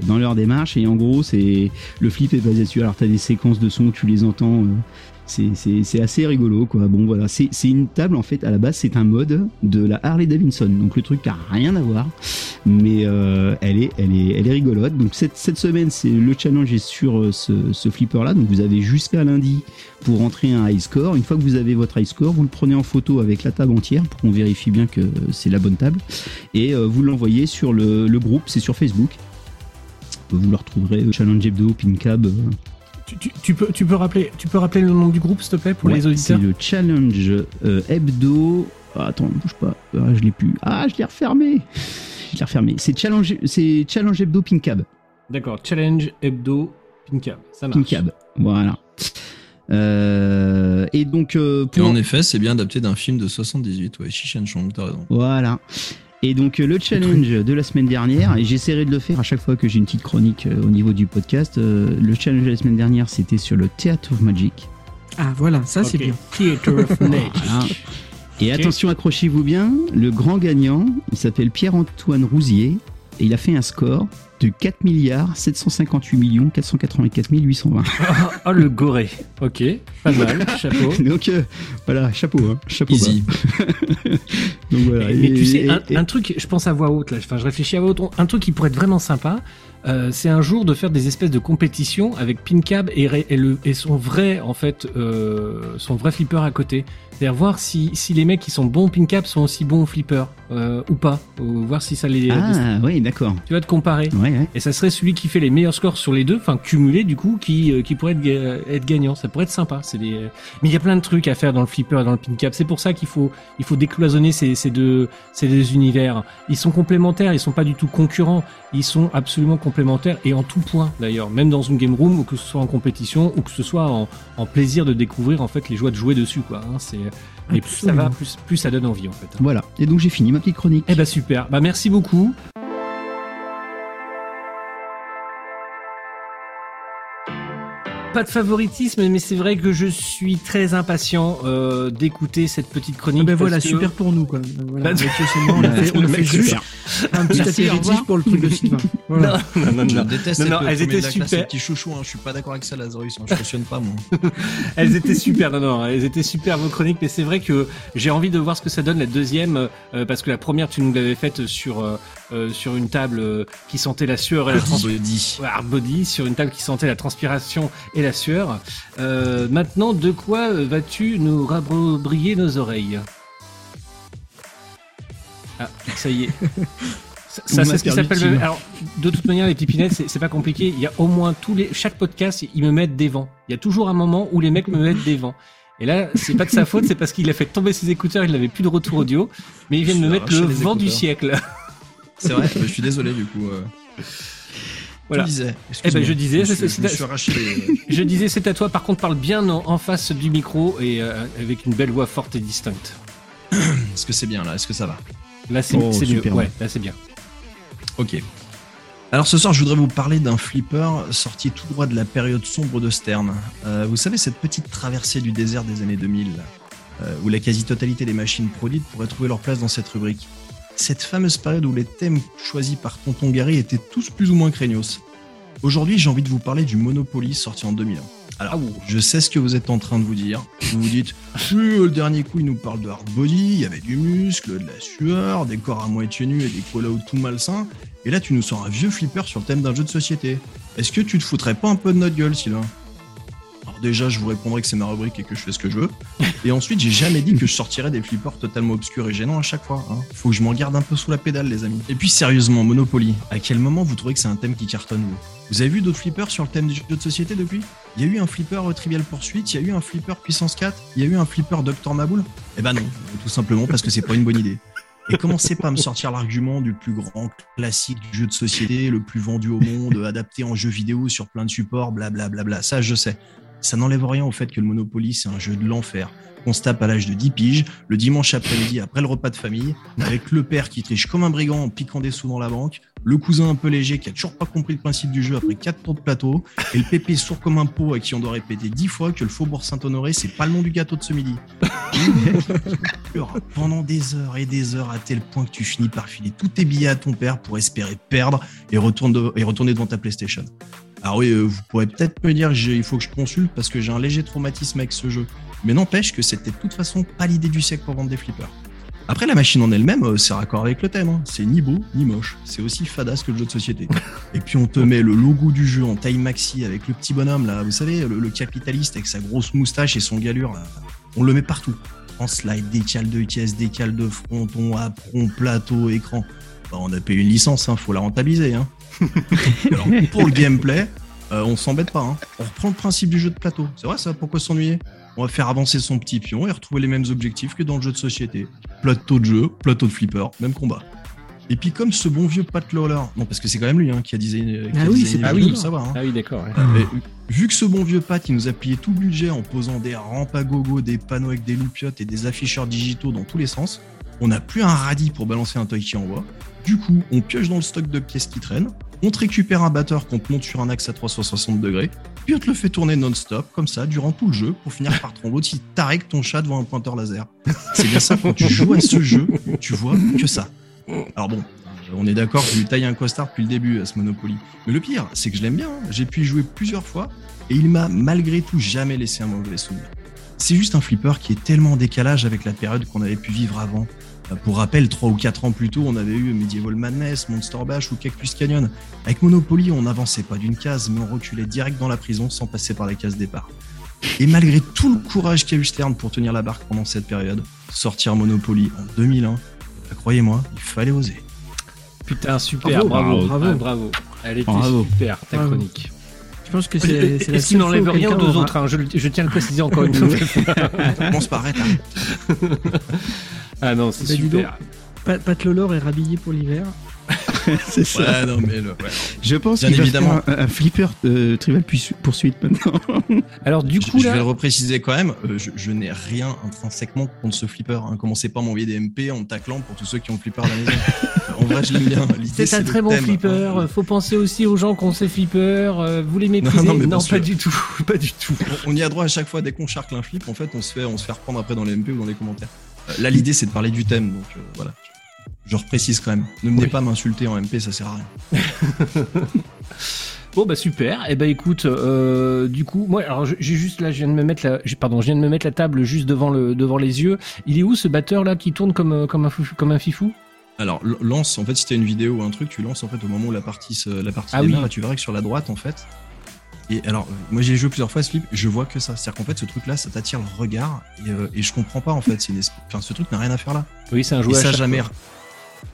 dans leur démarche et en gros c'est le flip est basé dessus. Alors t'as des séquences de son, tu les entends. C'est- assez rigolo quoi. Bon voilà, c'est une table en fait à la base c'est un mode de la Harley Davidson. Donc le truc a rien à voir, mais euh, elle est elle est rigolote. Donc cette semaine c'est le challenge est sur euh, ce, flipper là. Donc vous avez jusqu'à lundi pour entrer un high score. Une fois que vous avez votre high score, vous le prenez en photo avec la table entière pour qu'on vérifie bien que c'est la bonne table et euh, vous l'envoyez sur le, groupe. C'est sur Facebook. Vous le retrouverez Challenge Hebdo, Pincab. Tu, tu- tu peux, tu, peux rappeler, tu peux rappeler le nom du groupe, s'il te plaît, pour Ouais, les auditeurs C'est le challenge euh, hebdo. Ah, attends, bouge pas. Ah, je l'ai plus. Ah, je l'ai refermé. Je l'ai refermé. C'est challenge, c'est challenge hebdo Pincab. D'accord, Challenge Hebdo Pincab. Ça marche. Pincab. Voilà. Euh, et donc euh, Et en effet, c'est bien adapté d'un film de 78, ouais, Cheech and Chong, t'as raison. voilà. Et donc euh, le challenge de la semaine dernière, et j'essaierai de le faire à chaque fois que j'ai une petite chronique euh, au niveau du podcast. euh, le challenge de la semaine dernière, c'était sur le Theatre of Magic. Ah voilà, ça c'est bien. Theater of. Voilà. Et attention, accrochez-vous bien, le grand gagnant, il s'appelle Pierre-Antoine Rousier, et il a fait un score de 4 milliards 758 millions 484 820. oh, oh, le goré. Ok, pas mal, chapeau. Donc euh, voilà, chapeau, hein, chapeau. Easy. bas. Donc voilà. Mais Et- tu sais, et- un, truc, je pense à voix haute, là, enfin, je réfléchis à voix haute, un truc qui pourrait être vraiment sympa, euh, c'est un jour de faire des espèces de compétitions avec Pincab et, et, le, et son vrai, en fait, euh, son vrai flipper à côté. C'est-à-dire voir si, si les mecs qui sont bons Pincab sont aussi bons au flipper, euh, ou pas. Ou voir si ça les... Ah oui, d'accord. Tu vas te comparer. Ouais, ouais. Et ça serait celui qui fait les meilleurs scores sur les deux, enfin cumulé du coup, qui, euh, qui pourrait être, ga- être gagnant. Ça pourrait être sympa. C'est des... Mais il y a plein de trucs à faire dans le flipper et dans le pin cap. C'est pour ça qu'il faut, il faut décloisonner ces, ces, deux, ces deux univers. Ils sont complémentaires, ils sont pas du tout concurrents. Ils sont absolument complémentaires et en tout point d'ailleurs, même dans une game room, ou que ce soit en compétition, ou que ce soit en, en plaisir de découvrir en fait les joies de jouer dessus. Quoi, hein. C'est... Et plus ça va, plus, plus ça donne envie en fait. Voilà. Et donc j'ai fini ma petite chronique. Eh ben super, bah merci beaucoup. Pas de favoritisme, mais c'est vrai que je suis très impatient euh, d'écouter cette petite chronique. Ah ben voilà, que- super pour nous quoi. Voilà, Bah, on a fait, on a fait juste un petit apéritif pour le truc de Sylvain. Voilà. Non, non, non, Je non. déteste Non, non, le elles premier étaient classe, super. les petits chouchous, hein. je suis pas d'accord avec ça, Lazarus, hein. je cautionne pas moi. Elles étaient super, non, non, elles étaient super vos chroniques, mais c'est vrai que j'ai envie de voir ce que ça donne la deuxième, euh, parce que la première tu nous l'avais faite sur euh, euh, sur une table euh, qui sentait la sueur et la transpiration. Body. Ouais, hard body sur une table qui sentait la transpiration et la sueur. Euh, maintenant, de quoi vas-tu nous rabriller nos oreilles Ah, ça y est. Ça, ça, c'est ce qui s'appelle. Alors, de toute manière, les pipinettes, c'est c'est pas compliqué. Il y a au moins tous les chaque podcast, ils me mettent des vents. Il y a toujours un moment où les mecs me mettent des vents. Et là, c'est pas de sa faute, c'est parce qu'il a fait tomber ses écouteurs, il n'avait plus de retour audio, mais il vient de me mettre le vent du siècle. C'est vrai, je suis désolé du coup. euh. Voilà. Tu disais. Eh ben, je disais, je, je disais, c'est à toi. Par contre, parle bien en, en face du micro et euh, avec une belle voix forte et distincte. Est-ce que c'est bien là? Est-ce que ça va? Là, c'est Oh, mieux. Ouais, ouais. là, c'est bien. Ok. Alors ce soir, je voudrais vous parler d'un flipper sorti tout droit de la période sombre de Stern. Euh, vous savez, cette petite traversée du désert des années 2000, euh, où la quasi-totalité des machines produites pourraient trouver leur place dans cette rubrique. Cette fameuse période où les thèmes choisis par Tonton Gary étaient tous plus ou moins craignos. Aujourd'hui, j'ai envie de vous parler du Monopoly sorti en 2001. Alors, je sais ce que vous êtes en train de vous dire. Vous vous dites, oui, le dernier coup, il nous parle de hard body, il y avait du muscle, de la sueur, des corps à moitié nus et des call-outs tout malsains. Et là, tu nous sors un vieux flipper sur le thème d'un jeu de société. Est-ce que tu te foutrais pas un peu de notre gueule, Sylvain? Déjà, je vous répondrai que c'est ma rubrique et que je fais ce que je veux. Et ensuite, j'ai jamais dit que je sortirais des flippers totalement obscurs et gênants à chaque fois. hein. Faut que je m'en garde un peu sous la pédale, les amis. Et puis sérieusement, Monopoly, à quel moment vous trouvez que c'est un thème qui cartonne vous? Vous avez vu d'autres flippers sur le thème du jeu de société depuis? Il y a eu un flipper euh, Trivial Pursuit, il y a eu un flipper Puissance 4, il y a eu un flipper Dr Maboul Eh ben non, tout simplement parce que c'est pas une bonne idée. Et commencez pas à me sortir l'argument du plus grand classique du jeu de société, le plus vendu au monde, adapté en jeu vidéo sur plein de supports, blablabla. Ça, je sais. Ça n'enlève rien au fait que le Monopoly, c'est un jeu de l'enfer. On se tape à l'âge de 10 piges, le dimanche après-midi, après le repas de famille, avec le père qui triche comme un brigand en piquant des sous dans la banque, le cousin un peu léger qui a toujours pas compris le principe du jeu après 4 tours de plateau, et le pépé sourd comme un pot à qui on doit répéter 10 fois que le faubourg Saint-Honoré, c'est pas le nom du gâteau de ce midi. Pendant des heures et des heures, à tel point que tu finis par filer tous tes billets à ton père pour espérer perdre et, retourner devant ta PlayStation. Alors oui, euh, vous pourrez peut-être me dire qu'il faut que je consulte parce que j'ai un léger traumatisme avec ce jeu. Mais n'empêche que c'était de toute façon pas l'idée du siècle pour vendre des flippers. Après, la machine en elle-même, euh, c'est raccord avec le thème. hein. C'est ni beau, ni moche. C'est aussi fadasse que le jeu de société. Et puis on te met le logo du jeu en taille maxi avec le petit bonhomme là, vous savez, le, le capitaliste avec sa grosse moustache et son galure là. On le met partout. En slide, décale de caisse, décale de fronton, apron, plateau, écran. Bah, on a payé une licence, hein, faut la rentabiliser. Hein. Alors, pour le gameplay, euh, on s'embête pas. hein. On reprend le principe du jeu de plateau. C'est vrai ça, pourquoi s'ennuyer? On va faire avancer son petit pion et retrouver les mêmes objectifs que dans le jeu de société. Plateau de jeu, plateau de flipper, même combat. Et puis comme ce bon vieux Pat Lawler, non parce que c'est quand même lui hein, qui a designé, qui a Ah oui, designé c'est le Pat jeu, Lawler. faut savoir. hein. Ah oui, d'accord. ouais. Mais, vu que ce bon vieux Pat, il nous a plié tout le budget en posant des rampes à gogo, des panneaux avec des loupiottes et des afficheurs digitaux dans tous les sens, on n'a plus un radis pour balancer un toy qui envoie. Du coup, on pioche dans le stock de pièces qui traînent, on te récupère un batteur qu'on te monte sur un axe à 360 degrés, puis on te le fait tourner non-stop, comme ça, durant tout le jeu, pour finir par aussi taré que ton chat devant un pointeur laser. C'est bien ça, quand tu joues à ce jeu, tu vois que ça. Alors bon, euh, on est d'accord, je lui taille un costard depuis le début à ce Monopoly. Mais le pire, c'est que je l'aime bien. hein. J'ai pu y jouer plusieurs fois et il m'a malgré tout jamais laissé un mauvais souvenir. C'est juste un flipper qui est tellement en décalage avec la période qu'on avait pu vivre avant. Euh, Pour rappel, 3 ou 4 ans plus tôt, on avait eu Medieval Madness, Monster Bash ou Cactus Canyon. Avec Monopoly, on n'avançait pas d'une case, mais on reculait direct dans la prison sans passer par la case départ. Et malgré tout le courage qu'a eu Stern pour tenir la barque pendant cette période, sortir Monopoly en 2001, bah, croyez-moi, il fallait oser. Putain, super, Bravo, bravo, bravo. Ah, bravo. Elle était Bravo. super, ta Bravo. chronique. Je pense que c'est la seule n'enlève rien aux deux aura- autres hein, je, tiens à le préciser encore une fois. Commence par être. ah non, c'est Bah, super. Pat, Pat Lawler est rhabillé pour l'hiver. c'est ça. Ouais, non, mais le- ouais. Je pense qu'il évidemment. un, un flipper de Trivial Poursuite maintenant. Alors du Je, coup je vais le repréciser quand même, euh, je, je n'ai rien intrinsèquement contre ce flipper. Hein. Commencez pas à m'envoyer des MP en me taclant pour tous ceux qui ont le flipper à la maison. En vrai, je l'aime bien. L'idée, c'est un très bon thème, flipper. Faut penser aussi aux gens qui ont ces flippers. euh, Vous les méprisez Non, pas du tout, pas du tout. On y a droit à chaque fois dès qu'on charcle un flip. En fait, on se fait, on se fait reprendre après dans les MP ou dans les commentaires. Euh, là, l'idée, c'est de parler du thème. Donc euh, voilà. Je reprécise quand même. Ne venez Oui. pas m'insulter en MP, ça sert à rien. Bon bah super. Et bah écoute, euh, du coup, moi, alors je- j'ai juste là, je viens de me mettre la, je- pardon, je viens de me mettre la table juste devant le, devant les yeux. Il est où ce batteur là qui tourne comme, comme un, fou- comme un fifou? Alors, lance, en fait, si t'as une vidéo ou un truc, tu lances en fait au moment où la partie, se- la partie Ah démarre, oui. et tu verras que sur la droite, en fait. Et alors, moi j'ai joué plusieurs fois à ce flip, je vois que ça. C'est-à-dire qu'en fait, ce truc-là, ça t'attire le regard, et, euh, et je comprends pas en fait. c'est une esp- Enfin, ce truc n'a rien à faire là. Oui, c'est un Et joueur. ça jamais.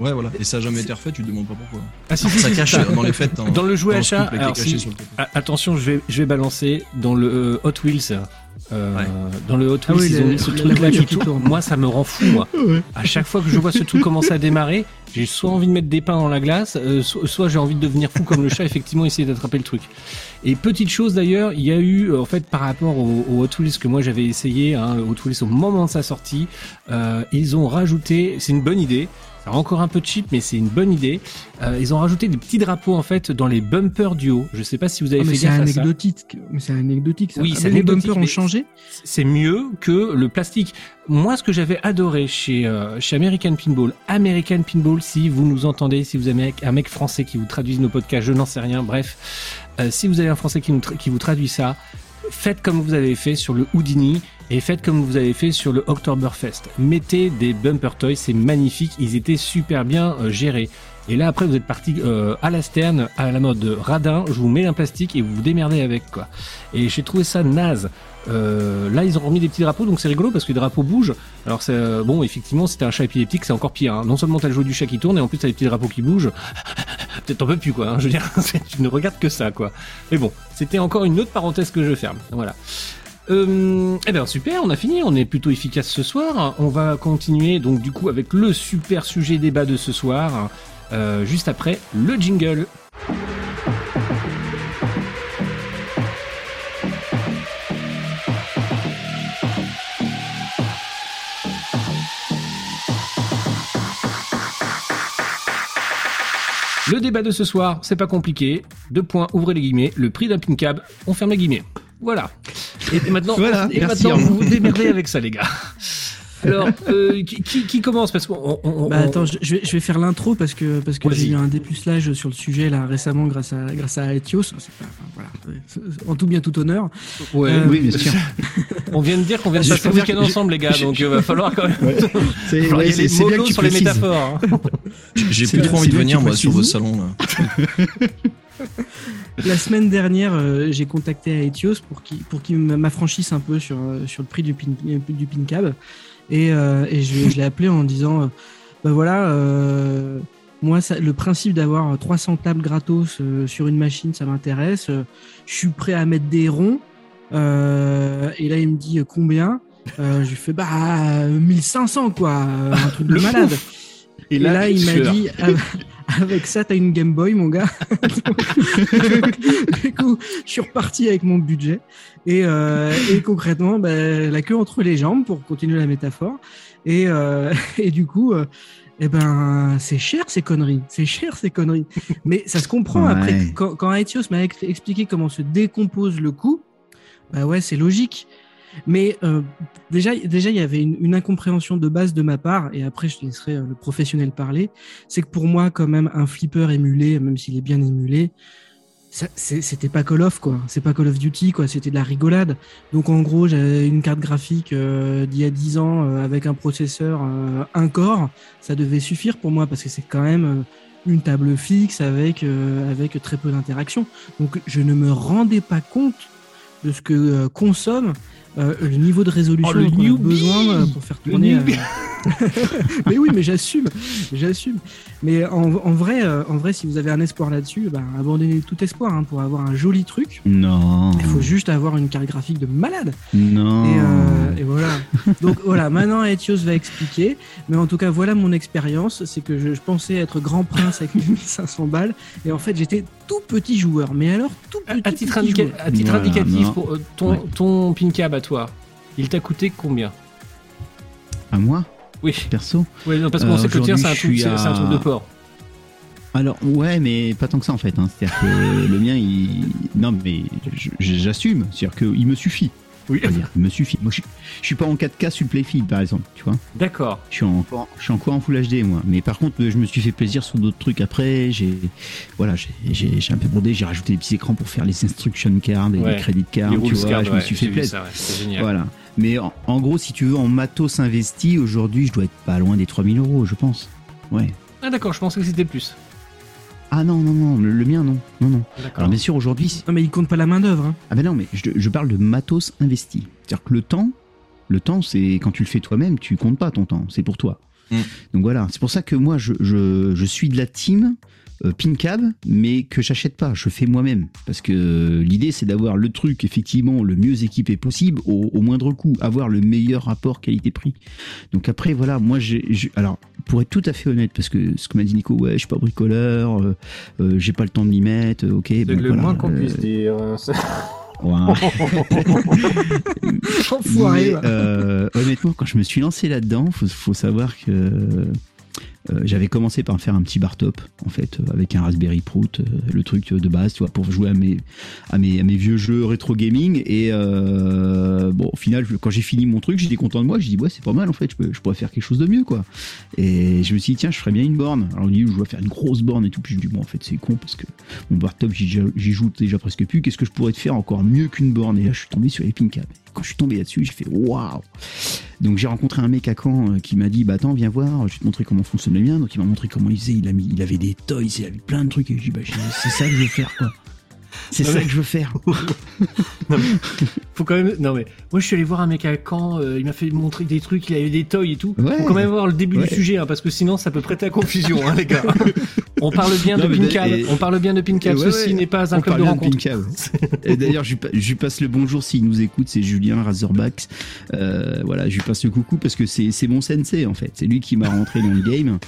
Ouais, voilà. Et ça a jamais été refait, tu te demandes pas pourquoi. Ah si, si, Ça si, cache ça. dans les fêtes. un- Dans le jouet achat, attention, je vais, je vais balancer dans le euh, Hot Wheels. Euh, Ouais. Dans le Hot Ah Wheels, oui, ils ont mis ce la truc-là voiture qui qui tourne. tourne. Moi, ça me rend fou. Moi. À chaque fois que je vois ce truc commencer à démarrer, j'ai soit envie de mettre des pains dans la glace, euh, so- soit j'ai envie de devenir fou comme le chat, effectivement, essayer d'attraper le truc. Et petite chose d'ailleurs, il y a eu, euh, en fait, par rapport au, au Hot Wheels que moi j'avais essayé, hein, Hot Wheels au moment de sa sortie, euh, ils ont rajouté, c'est une bonne idée, encore un peu cheap, mais c'est une bonne idée. Euh, ils ont rajouté des petits drapeaux en fait dans les bumpers du haut. Je sais pas si vous avez mais fait c'est gaffe à ça. anecdotique. Mais c'est anecdotique. Ça. Oui, Ah, c'est les bumpers ont changé. C'est mieux que le plastique. Moi, ce que j'avais adoré chez euh, chez American Pinball, American Pinball, si vous nous entendez, si vous avez un mec français qui vous traduise nos podcasts, je n'en sais rien. Bref, euh, si vous avez un français qui, nous tra- qui vous traduit ça, faites comme vous avez fait sur le Houdini et faites comme vous avez fait sur le Oktoberfest. Mettez des bumper toys, c'est magnifique. Ils étaient super bien euh, gérés. Et là, après, vous êtes parti euh, à la sterne, à la mode radin. Je vous mets un plastique et vous vous démerdez avec, quoi. Et j'ai trouvé ça naze. Euh, là, ils ont remis des petits drapeaux, donc c'est rigolo parce que les drapeaux bougent. Alors, c'est euh, bon, effectivement, c'était un chat épileptique, c'est encore pire. hein. Non seulement t'as le jeu du chat qui tourne, et en plus t'as les petits drapeaux qui bougent. Peut-être t'en peux plus, quoi. hein. Je veux dire, tu ne regardes que ça, quoi. Mais bon, c'était encore une autre parenthèse que je ferme. Voilà. Euh, eh bien super, on a fini, on est plutôt efficace ce soir. On va continuer donc du coup avec le super sujet débat de ce soir, euh, juste après le jingle. Débat de ce soir, c'est pas compliqué. Deux points, ouvrez les guillemets. Le prix d'un pin cab, on ferme les guillemets. Voilà. Et maintenant, Voilà, et maintenant vous vous démerdez avec ça, les gars. Alors, euh, qui, qui- commence Parce qu'on on- on- Bah attends, je, je vais, je vais faire l'intro parce que parce que j'ai eu un dépucelage sur le sujet là récemment grâce à grâce à Etios. Pas- voilà, en tout bien tout honneur. Ouais, Euh, Oui, bien sûr. on vient de dire qu'on vient de passer le préfère week-end ensemble, les gars. Donc, il va falloir quand même. Ouais, c'est- c'est bien sur les métaphores. hein. J'ai C'est plus trop c'est envie de venir moi sur vos salons là. La semaine dernière, euh, j'ai contacté à Etios pour qu'il pour qu'il m'affranchisse un peu sur euh, sur le prix du pin du pin cab et, euh, et je, je l'ai appelé en disant bah voilà euh, moi ça, le principe d'avoir 300 tables gratos sur une machine ça m'intéresse. Je suis prêt à mettre des ronds. Et là il me dit combien? Euh, je lui fais bah 1500 quoi euh, un truc de malade. pouf. Et là, il m'a dit avec- avec ça t'as une Game Boy mon gars. Du coup je suis reparti avec mon budget. Et, euh, et concrètement bah, la queue entre les jambes pour continuer la métaphore. Et, euh, et du coup euh, eh ben c'est cher ces conneries. C'est cher ces conneries. Mais ça se comprend Ouais. après quand, quand Aetios m'a ex- expliqué comment se décompose le coût bah ouais c'est logique mais euh, déjà, déjà, il y avait une, une incompréhension de base de ma part, et après, je laisserai euh, le professionnel parler. C'est que pour moi, quand même, un flipper émulé, même s'il est bien émulé, c'était pas Call of, quoi. C'est pas Call of Duty, quoi. C'était de la rigolade. Donc, en gros, j'avais une carte graphique euh, d'il y a 10 ans euh, avec un processeur euh, un corps. Ça devait suffire pour moi parce que c'est quand même euh, une table fixe avec, euh, avec très peu d'interaction. Donc, je ne me rendais pas compte de ce que euh, consomme euh, le niveau de résolution Oh, le dont on a besoin euh, pour faire Le tourner. euh, mais oui, mais j'assume, j'assume. Mais en, en vrai, euh, en vrai, si vous avez un espoir là-dessus, bah, abandonnez tout espoir hein, pour avoir un joli truc. Non. Il faut juste avoir une carte graphique de malade. Non. Et, euh, et voilà. Donc voilà, maintenant Etios va expliquer. Mais en tout cas, voilà mon expérience. C'est que je, je pensais être grand prince avec 1500 balles. Et en fait, j'étais tout petit joueur. Mais alors, tout À, petit, à titre, petit indica- joueur. à titre Voilà, indicatif, non. pour, euh, ton, Ouais. ton pin cab à toi, il t'a coûté combien? À moi, Oui, perso? Ouais, non, parce qu'on Euh, sait que le tien, c'est un, truc- un à- de port. Alors ouais, mais pas tant que ça en fait. Hein. C'est-à-dire que le mien, il... non mais je- j'assume. C'est-à-dire qu'il me suffit. Oui. On va dire, Il me suffit. Moi, je, suis- je suis pas en 4K sur le Playfield par exemple. Tu vois. D'accord. Je suis encore, je suis encore en Full HD moi. Mais par contre, je me suis fait plaisir sur d'autres trucs après. J'ai, voilà, j'ai- un peu brodé. J'ai rajouté des petits écrans pour faire les instruction cards et Ouais. les credit cards. Les tu rules vois, card, je me suis fait plaisir. ouais, génial. Voilà. Mais en, en gros, si tu veux, en matos investi, aujourd'hui, je dois être pas loin des 3000 euros, je pense. Ouais. Ah d'accord, je pensais que c'était plus. Ah non, non, non, le, le mien, non. Non, non. Alors bien sûr, aujourd'hui, Non, mais il compte pas la main d'œuvre. Hein. ah ben non, mais je, je parle de matos investi. C'est-à-dire que le temps, le temps, c'est quand tu le fais toi-même, tu comptes pas ton temps, c'est pour toi. Mm. Donc voilà, c'est pour ça que moi, je, je, je suis de la team euh, Pincab, mais que j'achète pas, je fais moi-même. Parce que euh, l'idée, c'est d'avoir le truc, effectivement, le mieux équipé possible, au, au moindre coût, avoir le meilleur rapport qualité-prix. Donc après, voilà, moi, j'ai, alors, pour être tout à fait honnête, parce que ce que m'a dit Nico, ouais, je suis pas bricoleur, euh, euh, j'ai pas le temps de m'y mettre, euh, ok. C'est bon, le voilà, moins qu'on euh, puisse dire. Enfoiré. Mais, euh, honnêtement, quand je me suis lancé là-dedans, faut, faut savoir que euh, j'avais commencé par faire un petit bar top, en fait, euh, avec un Raspberry Prout, euh, le truc de base, tu vois, pour jouer à mes, vieux jeux rétro gaming. Et bon, au final, quand j'ai fini mon truc, j'étais content de moi. Je dis, ouais, c'est pas mal, en fait, je, pourrais faire quelque chose de mieux, quoi. Et je me suis dit, tiens, je ferais bien une borne. Alors, on dit, je dois faire une grosse borne et tout. Puis je me dis, bon, en fait, c'est con parce que mon bar top, j'y joue déjà presque plus. Qu'est-ce que je pourrais te faire encore mieux qu'une borne? Et là, je suis tombé sur les Pincab. Quand je suis tombé là-dessus, j'ai fait, waouh! Donc j'ai rencontré un mec à Caen euh, qui m'a dit bah attends viens voir, je vais te montrer comment fonctionne le mien. Donc il m'a montré comment il faisait, il a mis, il avait des toys, il avait plein de trucs et je dis bah j'ai- c'est ça que je veux faire quoi. C'est ça mais- que je veux faire. Faut quand même. Non mais moi je suis allé voir un mec à Caen, euh, il m'a fait montrer des trucs, il avait des toys et tout. Ouais. Faut quand même voir le début Ouais. du sujet hein, parce que sinon ça peut prêter à confusion hein, les gars. on parle bien Non, de Pincab, et- on parle bien de Pincab. Ouais, Ceci ouais. n'est pas un On club parle de bien rencontre. Et d'ailleurs, je, lui pa- je lui passe le bonjour s'il nous écoute, c'est Julien Razorback. Euh, voilà, je lui passe le coucou parce que c'est c'est mon sensei en fait. C'est lui qui m'a rentré dans le game.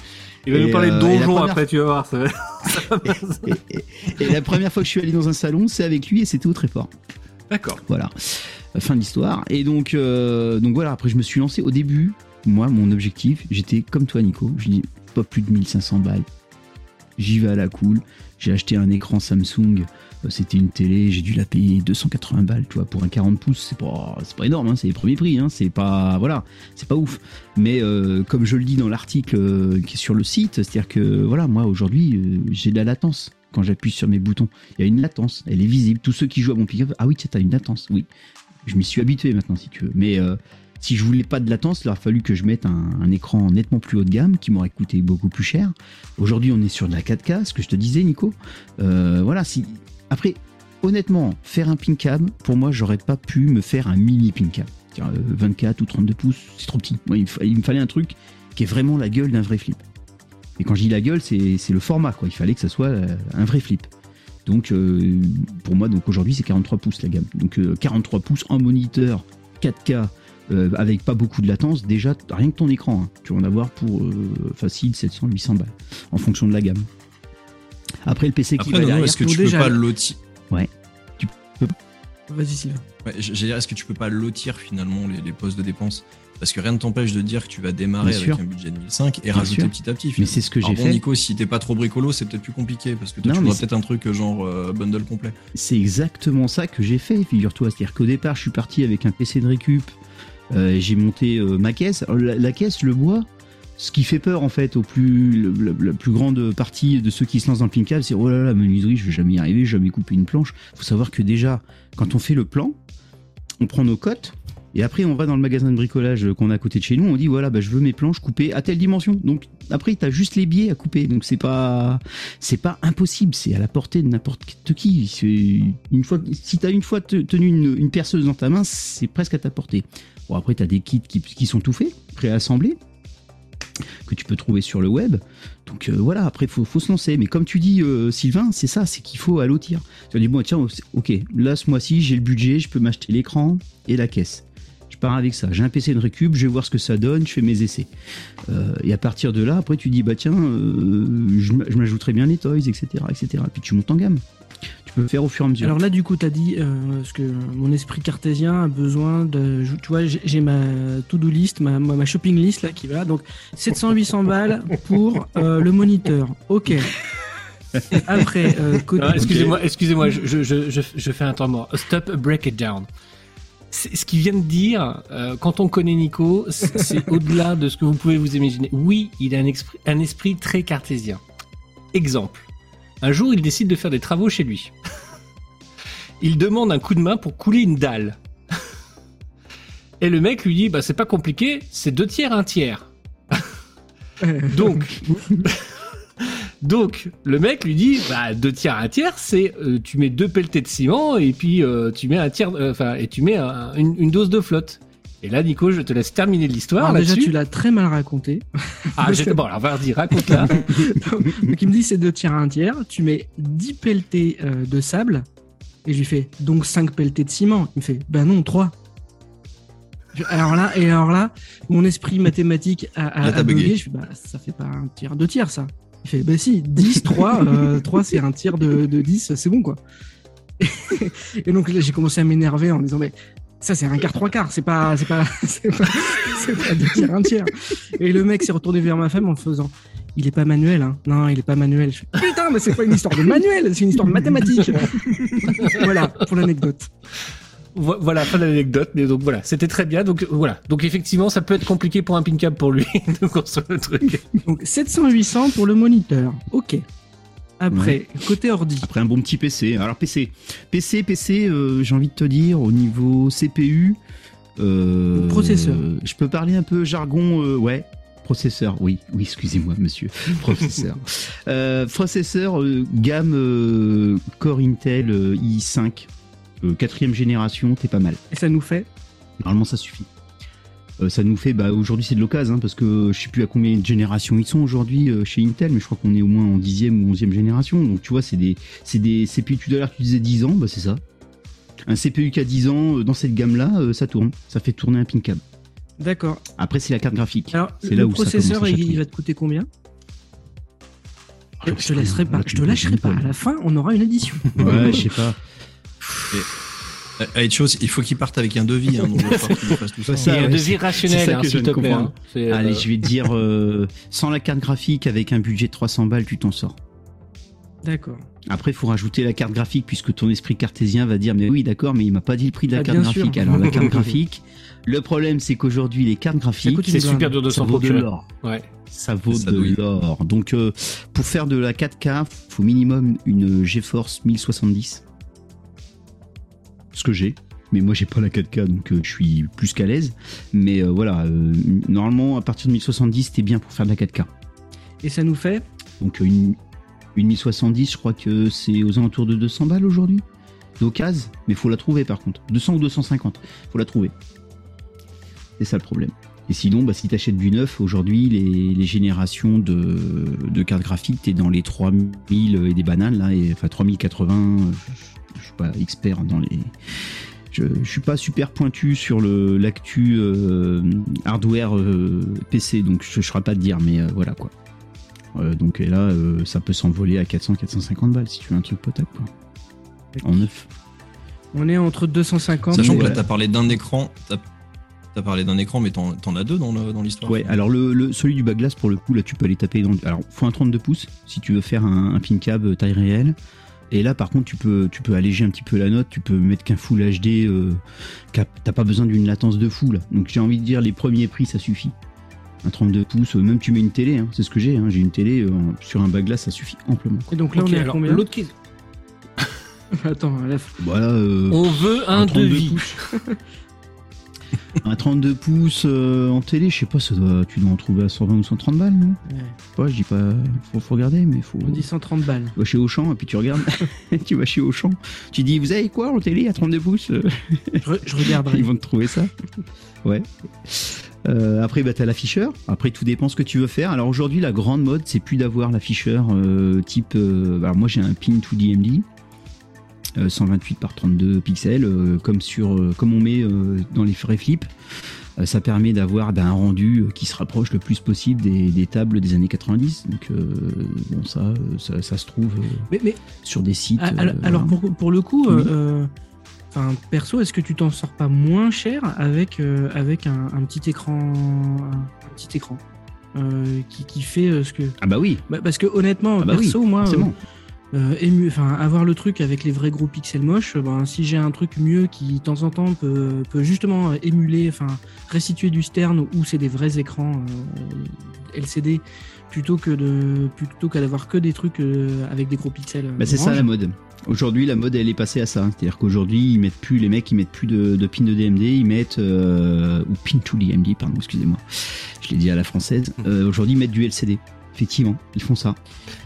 Il va Et, nous parler de euh, donjon première- après, tu vas voir. ça va- Et, et- et la première fois que je suis allé dans un salon, c'est avec lui et c'était au très fort. D'accord. Voilà, fin de l'histoire. Et donc, euh, donc voilà, après je me suis lancé au début. Moi, mon objectif, j'étais comme toi, Nico. Je dis pas plus de 1500 balles. J'y vais à la cool. J'ai acheté un écran Samsung, euh, c'était une télé, j'ai dû la payer 280 balles, tu vois, pour un 40 pouces, c'est pas, énorme, hein, c'est les premiers prix, hein, c'est pas, voilà, c'est pas ouf. Mais euh, comme je le dis dans l'article euh, qui est sur le site, c'est-à-dire que, voilà, moi aujourd'hui, j'ai de la latence quand j'appuie sur mes boutons. Il y a une latence, elle est visible. Tous ceux qui jouent à mon pick-up, ah oui, tu as une latence, oui. Je m'y suis habitué maintenant, si tu veux. Mais si je voulais pas de latence, il aurait fallu que je mette un, un écran nettement plus haut de gamme qui m'aurait coûté beaucoup plus cher. Aujourd'hui, on est sur de la 4K, ce que je te disais, Nico. Euh, voilà. Après, honnêtement, faire un pin cam, pour moi, j'aurais pas pu me faire un mini pin cam. C'est-à-dire, euh, 24 ou 32 pouces, c'est trop petit. Il, me fallait un truc qui est vraiment la gueule d'un vrai flip. Et quand je dis la gueule, c'est le format. Il fallait que ça soit euh, un vrai flip. Donc, pour moi, donc aujourd'hui, c'est 43 pouces la gamme. Donc, euh, 43 pouces en moniteur 4K euh, avec pas beaucoup de latence, déjà, rien que ton écran, hein, tu vas en avoir pour euh, facile 700, 800 balles en fonction de la gamme. Après, le PC qui Après, va non, non, derrière, est-ce que tu peux déjà- pas lotir Vas-y, Sylvain. Ouais, j'allais dire, est-ce que tu peux pas lotir finalement les, les postes de dépenses? Parce que rien ne t'empêche de dire que tu vas démarrer Bien avec sûr. un budget de 1005 et Bien rajouter sûr. petit à petit. mais finalement. c'est ce que Alors j'ai bon, fait. Nico, si t'es pas trop bricolo, c'est peut-être plus compliqué parce que toi, Non, tu mais peut-être un truc euh, genre euh, bundle complet. C'est exactement ça que j'ai fait, figure-toi. C'est-à-dire qu'au départ, je suis parti avec un PC de récup. Euh, j'ai monté euh, ma caisse. Alors, La, caisse, le bois, ce qui fait peur en fait au plus la plus grande partie de ceux qui se lancent dans le pincab, c'est oh là là, menuiserie, je vais jamais y arriver, je vais jamais couper une planche. Faut savoir que déjà, quand on fait le plan, on prend nos cotes. Et après, on va dans le magasin de bricolage qu'on a à côté de chez nous. On dit voilà, bah, je veux mes planches coupées à telle dimension. Donc après, t'as juste les biais à couper. Donc c'est pas, c'est pas impossible. C'est à la portée de n'importe qui. Une fois, si t'as une fois te- tenu une perceuse dans ta main, c'est presque à ta portée. Bon après, t'as des kits qui, sont tout faits, préassemblés, que tu peux trouver sur le web. Donc euh, voilà. Après, faut, faut se lancer. Mais comme tu dis, euh, Sylvain, c'est ça, c'est qu'il faut allotir. Tu vas dire bon, tiens, ok, là ce mois-ci, j'ai le budget, je peux m'acheter l'écran et la caisse. Je pars avec ça. J'ai un PC de récup, je vais voir ce que ça donne, je fais mes essais. Euh, et à partir de là, après, tu dis, bah tiens, je je m'ajouterai bien les toys, etc., etc. Et puis tu montes en gamme. Peux faire au fur et à mesure. Alors là, du coup, tu as dit euh, ce que mon esprit cartésien a besoin de. Tu vois, j'ai ma to-do list, ma, shopping list là qui va. Donc 700-800 balles pour euh, le moniteur. Ok. Après, euh, côté. Ah, excusez-moi, excusez-moi, je, je, je, fais un temps mort. Stop, break it down. Ce qu'il vient de dire, euh, quand on connaît Nico, c'est c'est au-delà de ce que vous pouvez vous imaginer. Oui, il a un esprit, un esprit très cartésien. Exemple. Un jour, il décide de faire des travaux chez lui. Il demande un coup de main pour couler une dalle. Et le mec lui dit, bah c'est pas compliqué, c'est deux tiers, un tiers. Donc, donc le mec lui dit, bah deux tiers, un tiers, c'est euh, tu mets deux pelletés de ciment et puis euh, tu mets un tiers, euh, et tu mets un- une, une dose de flotte. Et là, Nico, je te laisse terminer l'histoire Alors déjà, tu l'as très mal raconté. Ah, j'ai- bon, alors vas-y, raconte-la. Donc il me dit c'est deux tiers à un tiers. Tu mets 10 pelletés euh, de sable. Et je lui fais donc 5 pelletés de ciment. Il me fait ben non, 3. Alors là, et alors là, mon esprit mathématique a, a, Là, t'as a bugué. bugué. Je fais bah ça fait pas un tiers, deux tiers ça. Il fait bah si, 10, 3, euh, 3 c'est un tiers de, de 10, c'est bon quoi. et donc là j'ai commencé à m'énerver en disant mais ça c'est un quart, trois quarts, c'est pas, c'est pas, c'est pas, pas deux tiers, un tiers. Et le mec s'est retourné vers ma femme en faisant il est pas manuel, hein. Non, il est pas manuel. Je fais, Putain, mais c'est pas une histoire de manuel, c'est une histoire de mathématiques. voilà, pour l'anecdote. Vo- Voilà, fin de l'anecdote. Mais donc voilà, c'était très bien. Donc voilà. Donc effectivement, ça peut être compliqué pour un pin cap pour lui de construire le truc. Donc 700-800 pour le moniteur. Ok. Après, côté ordi. Après un bon petit PC. Alors PC, PC, PC, euh, j'ai envie de te dire au niveau CPU. Euh, Processeur. Je peux parler un peu jargon, euh, ouais. Processeur, oui, oui, excusez-moi, monsieur. Processeur. Processeur gamme Core Intel euh, i5, euh, quatrième génération, t'es pas mal. Et ça nous fait Normalement, ça suffit. Euh, ça nous fait, bah, aujourd'hui c'est de l'occasion, hein, parce que je sais plus à combien de générations ils sont aujourd'hui euh, chez Intel, mais je crois qu'on est au moins en dixième ou onzième génération. Donc tu vois, c'est des, c'est des CPU, tout à l'heure tu disais 10 ans, bah c'est ça. Un CPU qui a 10 ans, euh, dans cette gamme-là, euh, ça tourne. Ça fait tourner un pin cam. D'accord. Après, c'est la carte graphique. Alors, C'est le où processeur, il, va te coûter combien? Ah, Je te laisserai pas. Je te lâcherai pas. À la fin, on aura une édition. Ouais, je sais pas. Chose, il faut qu'il parte avec un devis. Hein, donc tout ça. Et un ouais, devis c'est- rationnel, c'est ça hein, que je s'il te plaît. hein. C'est, Allez, euh, je vais te dire, euh, sans la carte graphique, avec un budget de 300 balles, tu t'en sors. D'accord. Après, il faut rajouter la carte graphique puisque ton esprit cartésien va dire mais oui d'accord mais il m'a pas dit le prix de la Ah, carte sûr. graphique. Alors la carte graphique, le problème c'est qu'aujourd'hui les cartes graphiques C'est super dur de ça s'en vaut de procurer. Ouais. Ça vaut Ça de l'or. Donc euh, pour faire de la 4K, faut minimum une GeForce 1070. Ce que j'ai. Mais moi j'ai pas la 4K donc euh, je suis plus qu'à l'aise. Mais euh, voilà, euh, normalement à partir de 1070 c'était bien pour faire de la 4K. Et ça nous fait Donc une, une 1070 je crois que c'est aux alentours de 200 balles aujourd'hui. D'occasion, mais faut la trouver par contre. 200 ou 250, faut la trouver. C'est ça le problème. Et sinon, bah, si tu achètes du neuf, aujourd'hui, les, les générations de, de cartes graphiques, tu es dans les 3000 et des bananes, là, et, enfin 3080. Je, suis pas expert dans les. Je, je suis pas super pointu sur le l'actu euh, hardware euh, PC, donc je ne saurais pas te dire, mais euh, voilà quoi. Euh, donc et là, euh, ça peut s'envoler à 400-450 balles si tu veux un truc potable, quoi. En neuf. On est entre 250 Sachant et- que là, ouais. t'as parlé d'un écran, t'as as parlé d'un écran, mais t'en t'en as deux dans l'histoire. Ouais, alors le, le- celui du bas-glace, pour le coup, là, tu peux aller taper dans. Alors, faut un 32 pouces si tu veux faire un, un pin cab taille réelle. Et là, par contre, tu peux, tu peux alléger un petit peu la note, tu peux mettre qu'un full HD, euh, t'as pas besoin d'une latence de fou, là. Donc, j'ai envie de dire, les premiers prix, ça suffit. Un 32 pouces, euh, même tu mets une télé, hein, c'est ce que j'ai, hein, j'ai une télé, euh, sur un bas-glace, ça suffit amplement. Et donc là, on est à alors, combien l'autre qui- Attends, là, Voilà, euh, On veut un, 32 devis. un 32 pouces euh, en télé, je sais pas, ça doit, tu dois en trouver à 120 ou 130 balles, non? Ouais, Ouais, je dis pas, faut, faut regarder, mais faut. on dit 130 balles. Tu vas chez Auchan et puis tu regardes, tu vas chez Auchan, tu dis vous avez quoi en télé à 32 pouces? Je, je regarderai. Ils vont te trouver ça. Ouais. Euh, après, bah, t'as l'afficheur. Après, tout dépend ce que tu veux faire. Alors aujourd'hui, la grande mode, c'est plus d'avoir l'afficheur euh, type. alors moi, j'ai un pin 2DMD. Euh, 128 par 32 pixels, euh, comme sur, euh, comme on met euh, dans les vrais flips. Euh, ça permet d'avoir bah, un rendu euh, qui se rapproche le plus possible des, des tables des années 90. Donc euh, bon, ça, euh, ça, ça se trouve euh, Mais, mais sur des sites. alors, euh, pour, pour le coup, Oui. euh, euh, perso, est-ce que tu t'en sors pas moins cher avec, euh, avec un, un petit écran, un, petit écran euh, qui, qui fait euh, ce que. Ah bah oui, Bah, parce que honnêtement, Ah bah perso, moi, euh. Euh, ému- enfin, avoir le truc avec les vrais gros pixels moches, euh, ben, si j'ai un truc mieux qui de temps en temps peut, peut justement euh, émuler, enfin restituer du stern où c'est des vrais écrans euh, LCD plutôt que de plutôt qu'à d'avoir que des trucs euh, avec des gros pixels. Bah, c'est ça la mode. Aujourd'hui, la mode, elle est passée à ça. C'est-à-dire qu'aujourd'hui, ils mettent plus, les mecs, ils mettent plus de, de pin de DMD, ils mettent, euh, ou pin to DMD, pardon, excusez-moi. Je l'ai dit à la française. Euh, Aujourd'hui, ils mettent du LCD. Effectivement, ils font ça.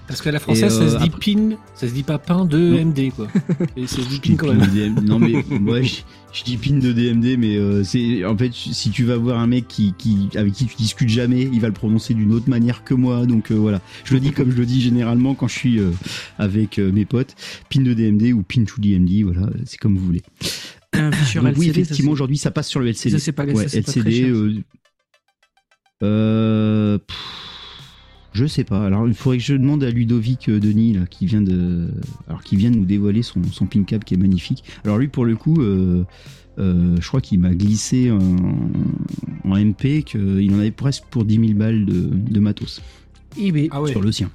Parce qu'à la française, ça euh, se dit après- pin, ça se dit pas pain de Non. MD, quoi. Et ça se dit Je dis pin quand même. de DMD. Non mais moi, je, je dis pin de DMD, mais euh, c'est en fait, si tu vas voir un mec qui, qui avec qui tu discutes jamais, il va le prononcer d'une autre manière que moi. Donc euh, voilà, je le dis comme je le dis généralement quand je suis euh, avec euh, mes potes. Pin de DMD ou pin to DMD, voilà, c'est comme vous voulez. Un Donc LCD, oui, effectivement, aujourd'hui, ça passe sur le LCD. Ça, c'est pas- ça, ouais, pas très cher, euh, euh, pff, je sais pas. Alors, il faudrait que je demande à Ludovic euh, Denis, là, qui vient de, alors qui vient de nous dévoiler son, son pin cap qui est magnifique. Alors lui, pour le coup, euh, euh, je crois qu'il m'a glissé en, en MP qu'il en avait presque pour 10 000 balles de, de matos eBay. Ah ouais. sur le sien.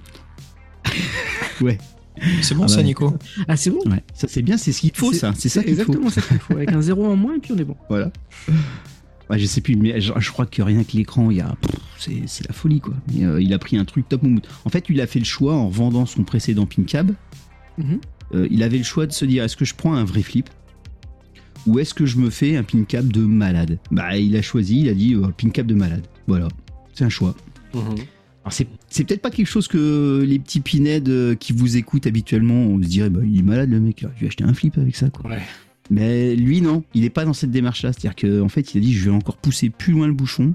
ouais, C'est bon Ah ça, bah, Nico Ah, c'est bon? ouais. Ça c'est bien, c'est ce qu'il faut, ça. C'est ça qu'il faut. exactement ça qu'il faut. Avec un zéro en moins et puis on est bon. Voilà. Ouais, je sais plus, mais je, je crois que rien que l'écran, il y a, c'est, la folie quoi. Mais, euh, il a pris un truc top moumoute. En fait, il a fait le choix en vendant son précédent pin cab. Mhm. euh, il avait le choix de se dire est-ce que je prends un vrai flip ou est-ce que je me fais un pin cab de malade? Bah, il a choisi, il a dit euh, pin cab de malade. Voilà, c'est un choix. Mhm. Alors c'est, peut-être pas quelque chose que les petits pinèdes euh, qui vous écoutent habituellement, on se dirait bah il est malade le mec, je vais acheter un flip avec ça quoi. Ouais. Mais lui, non, il n'est pas dans cette démarche-là. C'est-à-dire qu'en fait, il a dit je vais encore pousser plus loin le bouchon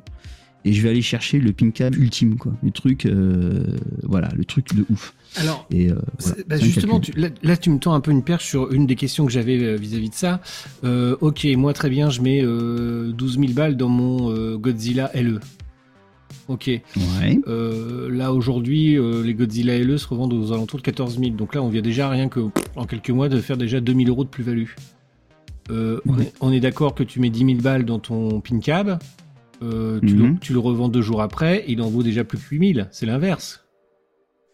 et je vais aller chercher le pin cab ultime, quoi. Le truc, euh, voilà, le truc de ouf. Alors, Et euh, voilà, bah, justement, tu- là, là, tu me tends un peu une perche sur une des questions que j'avais euh, vis-à-vis de ça. Euh, ok, moi très bien, je mets euh, 12 000 balles dans mon Godzilla LE. Ok. Ouais. Euh, là aujourd'hui, euh, les Godzilla LE se revendent aux alentours de 14 000. Donc là, on vient déjà rien que en quelques mois de faire déjà 2000 euros de plus-value. Euh, on est, on est d'accord que tu mets 10 000 balles dans ton pin cab, euh, tu, Mhm. le, tu le revends deux jours après, il en vaut déjà plus que 8 000. C'est l'inverse.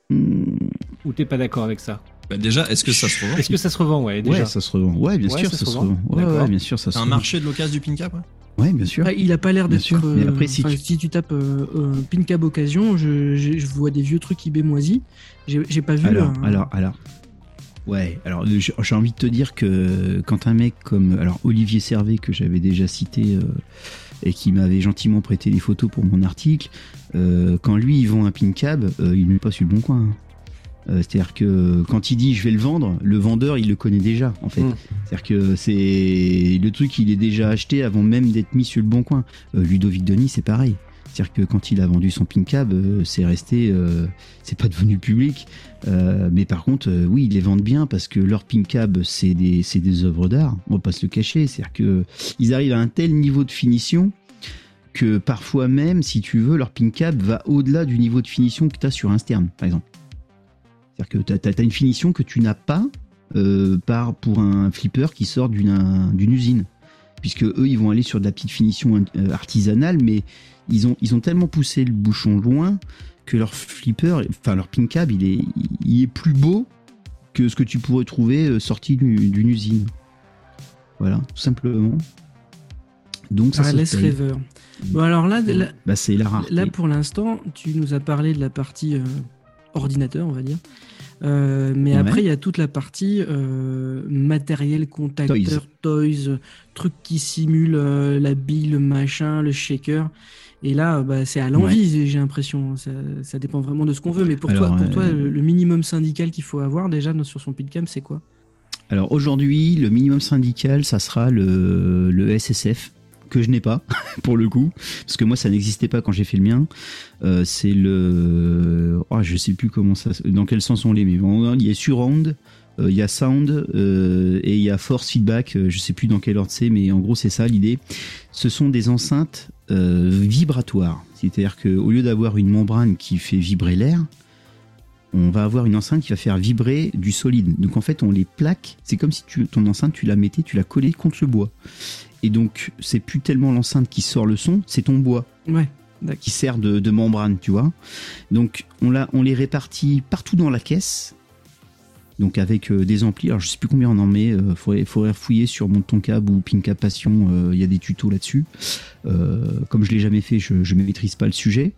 Hmm. Ou t'es pas d'accord avec ça? Bah déjà, est-ce que ça se revend? Est-ce que ça se revend, ouais, déjà? Ouais, ça se revend. Ouais, bien Ouais, sûr, ça ça, se se revend. revend. Ouais, bien sûr, ça se C'est un marché de l'occasion du pin-cap ouais? Ouais, bien sûr. Il a pas l'air Bien d'être. sûr. Mais euh, après, si tu- si tu tapes euh, euh, pin cab occasion, je, je- je vois des vieux trucs eBay moisis. J'ai pas vu. Alors, un- alors, alors. Ouais, alors j'ai envie de te dire que quand un mec comme alors Olivier Servet que j'avais déjà cité euh, et qui m'avait gentiment prêté les photos pour mon article, euh, quand lui il vend un pin cab, euh, il ne met pas sur le bon coin. hein. C'est-à-dire que quand il dit je vais le vendre, le vendeur il le connaît déjà en fait. Mm. C'est-à-dire que c'est le truc il est déjà acheté avant même d'être mis sur le bon coin. Ludovic Denis c'est pareil. C'est-à-dire que quand il a vendu son pin cab, euh, c'est resté, euh, c'est pas devenu public. Euh, mais par contre, oui, ils les vendent bien parce que leur pin cab, c'est des, c'est des œuvres d'art. On va pas se le cacher. C'est-à-dire que ils arrivent à un tel niveau de finition que parfois même, si tu veux, leur pin cab va au-delà du niveau de finition que tu as sur un stern, par exemple. C'est-à-dire que tu as, une finition que tu n'as pas par, pour un flipper qui sort d'une usine. Puisque eux, ils vont aller sur de la petite finition euh, artisanale, mais ils ont, ils ont tellement poussé le bouchon loin que leur flipper, enfin leur pin cab, il est, il est plus beau que ce que tu pourrais trouver euh, sorti du- d'une usine. Voilà, tout simplement. Donc ça Ah, se laisse rêveur. Bon, alors là, là, Bah, c'est la rareté. là, pour l'instant, tu nous as parlé de la partie euh, ordinateur, on va dire. Euh, mais Ouais. après, il y a toute la partie euh, matériel, contacteur, toys, euh, trucs qui simulent euh, la bille, le machin, le shaker. Et là, bah, c'est à l'envie, j'ai l'impression. Ça, ça dépend vraiment de ce qu'on veut. Mais pour toi, Alors, pour toi le, minimum syndical qu'il faut avoir déjà sur son pitcam, c'est quoi? Alors aujourd'hui, le minimum syndical, ça sera le, le SSF, que je n'ai pas, pour le coup, parce que moi, ça n'existait pas quand j'ai fait le mien. Euh, c'est le... Oh, je sais plus comment ça... Dans quel sens on les met. Il y a Surround, euh, il y a Sound, euh, et il y a Force Feedback, je sais plus dans quel ordre c'est, mais en gros, c'est ça l'idée. Ce sont des enceintes vibratoires. C'est-à-dire qu'au lieu d'avoir une membrane qui fait vibrer l'air, on va avoir une enceinte qui va faire vibrer du solide. Donc en fait, on les plaque. C'est comme si tu, ton enceinte, tu la mettais, tu la collais contre le bois. Et donc, c'est plus tellement l'enceinte qui sort le son, c'est ton bois Ouais. qui sert de, de membrane, tu vois. Donc, on, l'a- on les répartit partout dans la caisse. Donc, avec euh, des amplis. Alors, je sais plus combien on en met. Il faudrait, faudrait fouiller sur Monte ton cab ou Pinka Passion. euh, Il y a des tutos là-dessus. Euh, comme je l'ai jamais fait, je ne maîtrise pas le sujet.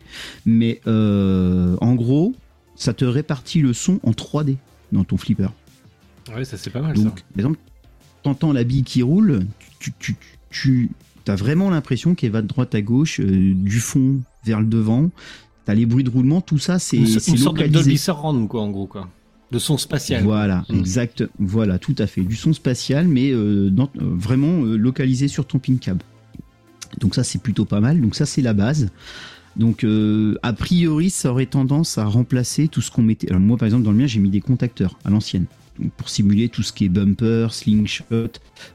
Mais euh, en gros, ça te répartit le son en 3D dans ton flipper. Ouais, ça c'est pas mal Donc, ça. par exemple, t'entends la bille qui roule, tu, tu, tu as vraiment l'impression qu'elle va de droite à gauche, euh, du fond vers le devant. T'as les bruits de roulement, tout ça, c'est Une, c'est une sorte de. Dolby Surround, quoi, en gros, quoi. De son spatial. Voilà, Mm. exact, voilà, tout à fait. Du son spatial, mais euh, dans- euh, vraiment localisé sur ton pin cab. Donc ça, c'est plutôt pas mal. Donc ça, c'est la base. Donc euh, a priori, ça aurait tendance à remplacer tout ce qu'on mettait. Alors moi, par exemple, dans le mien, j'ai mis des contacteurs à l'ancienne. Pour simuler tout ce qui est bumper, slingshot,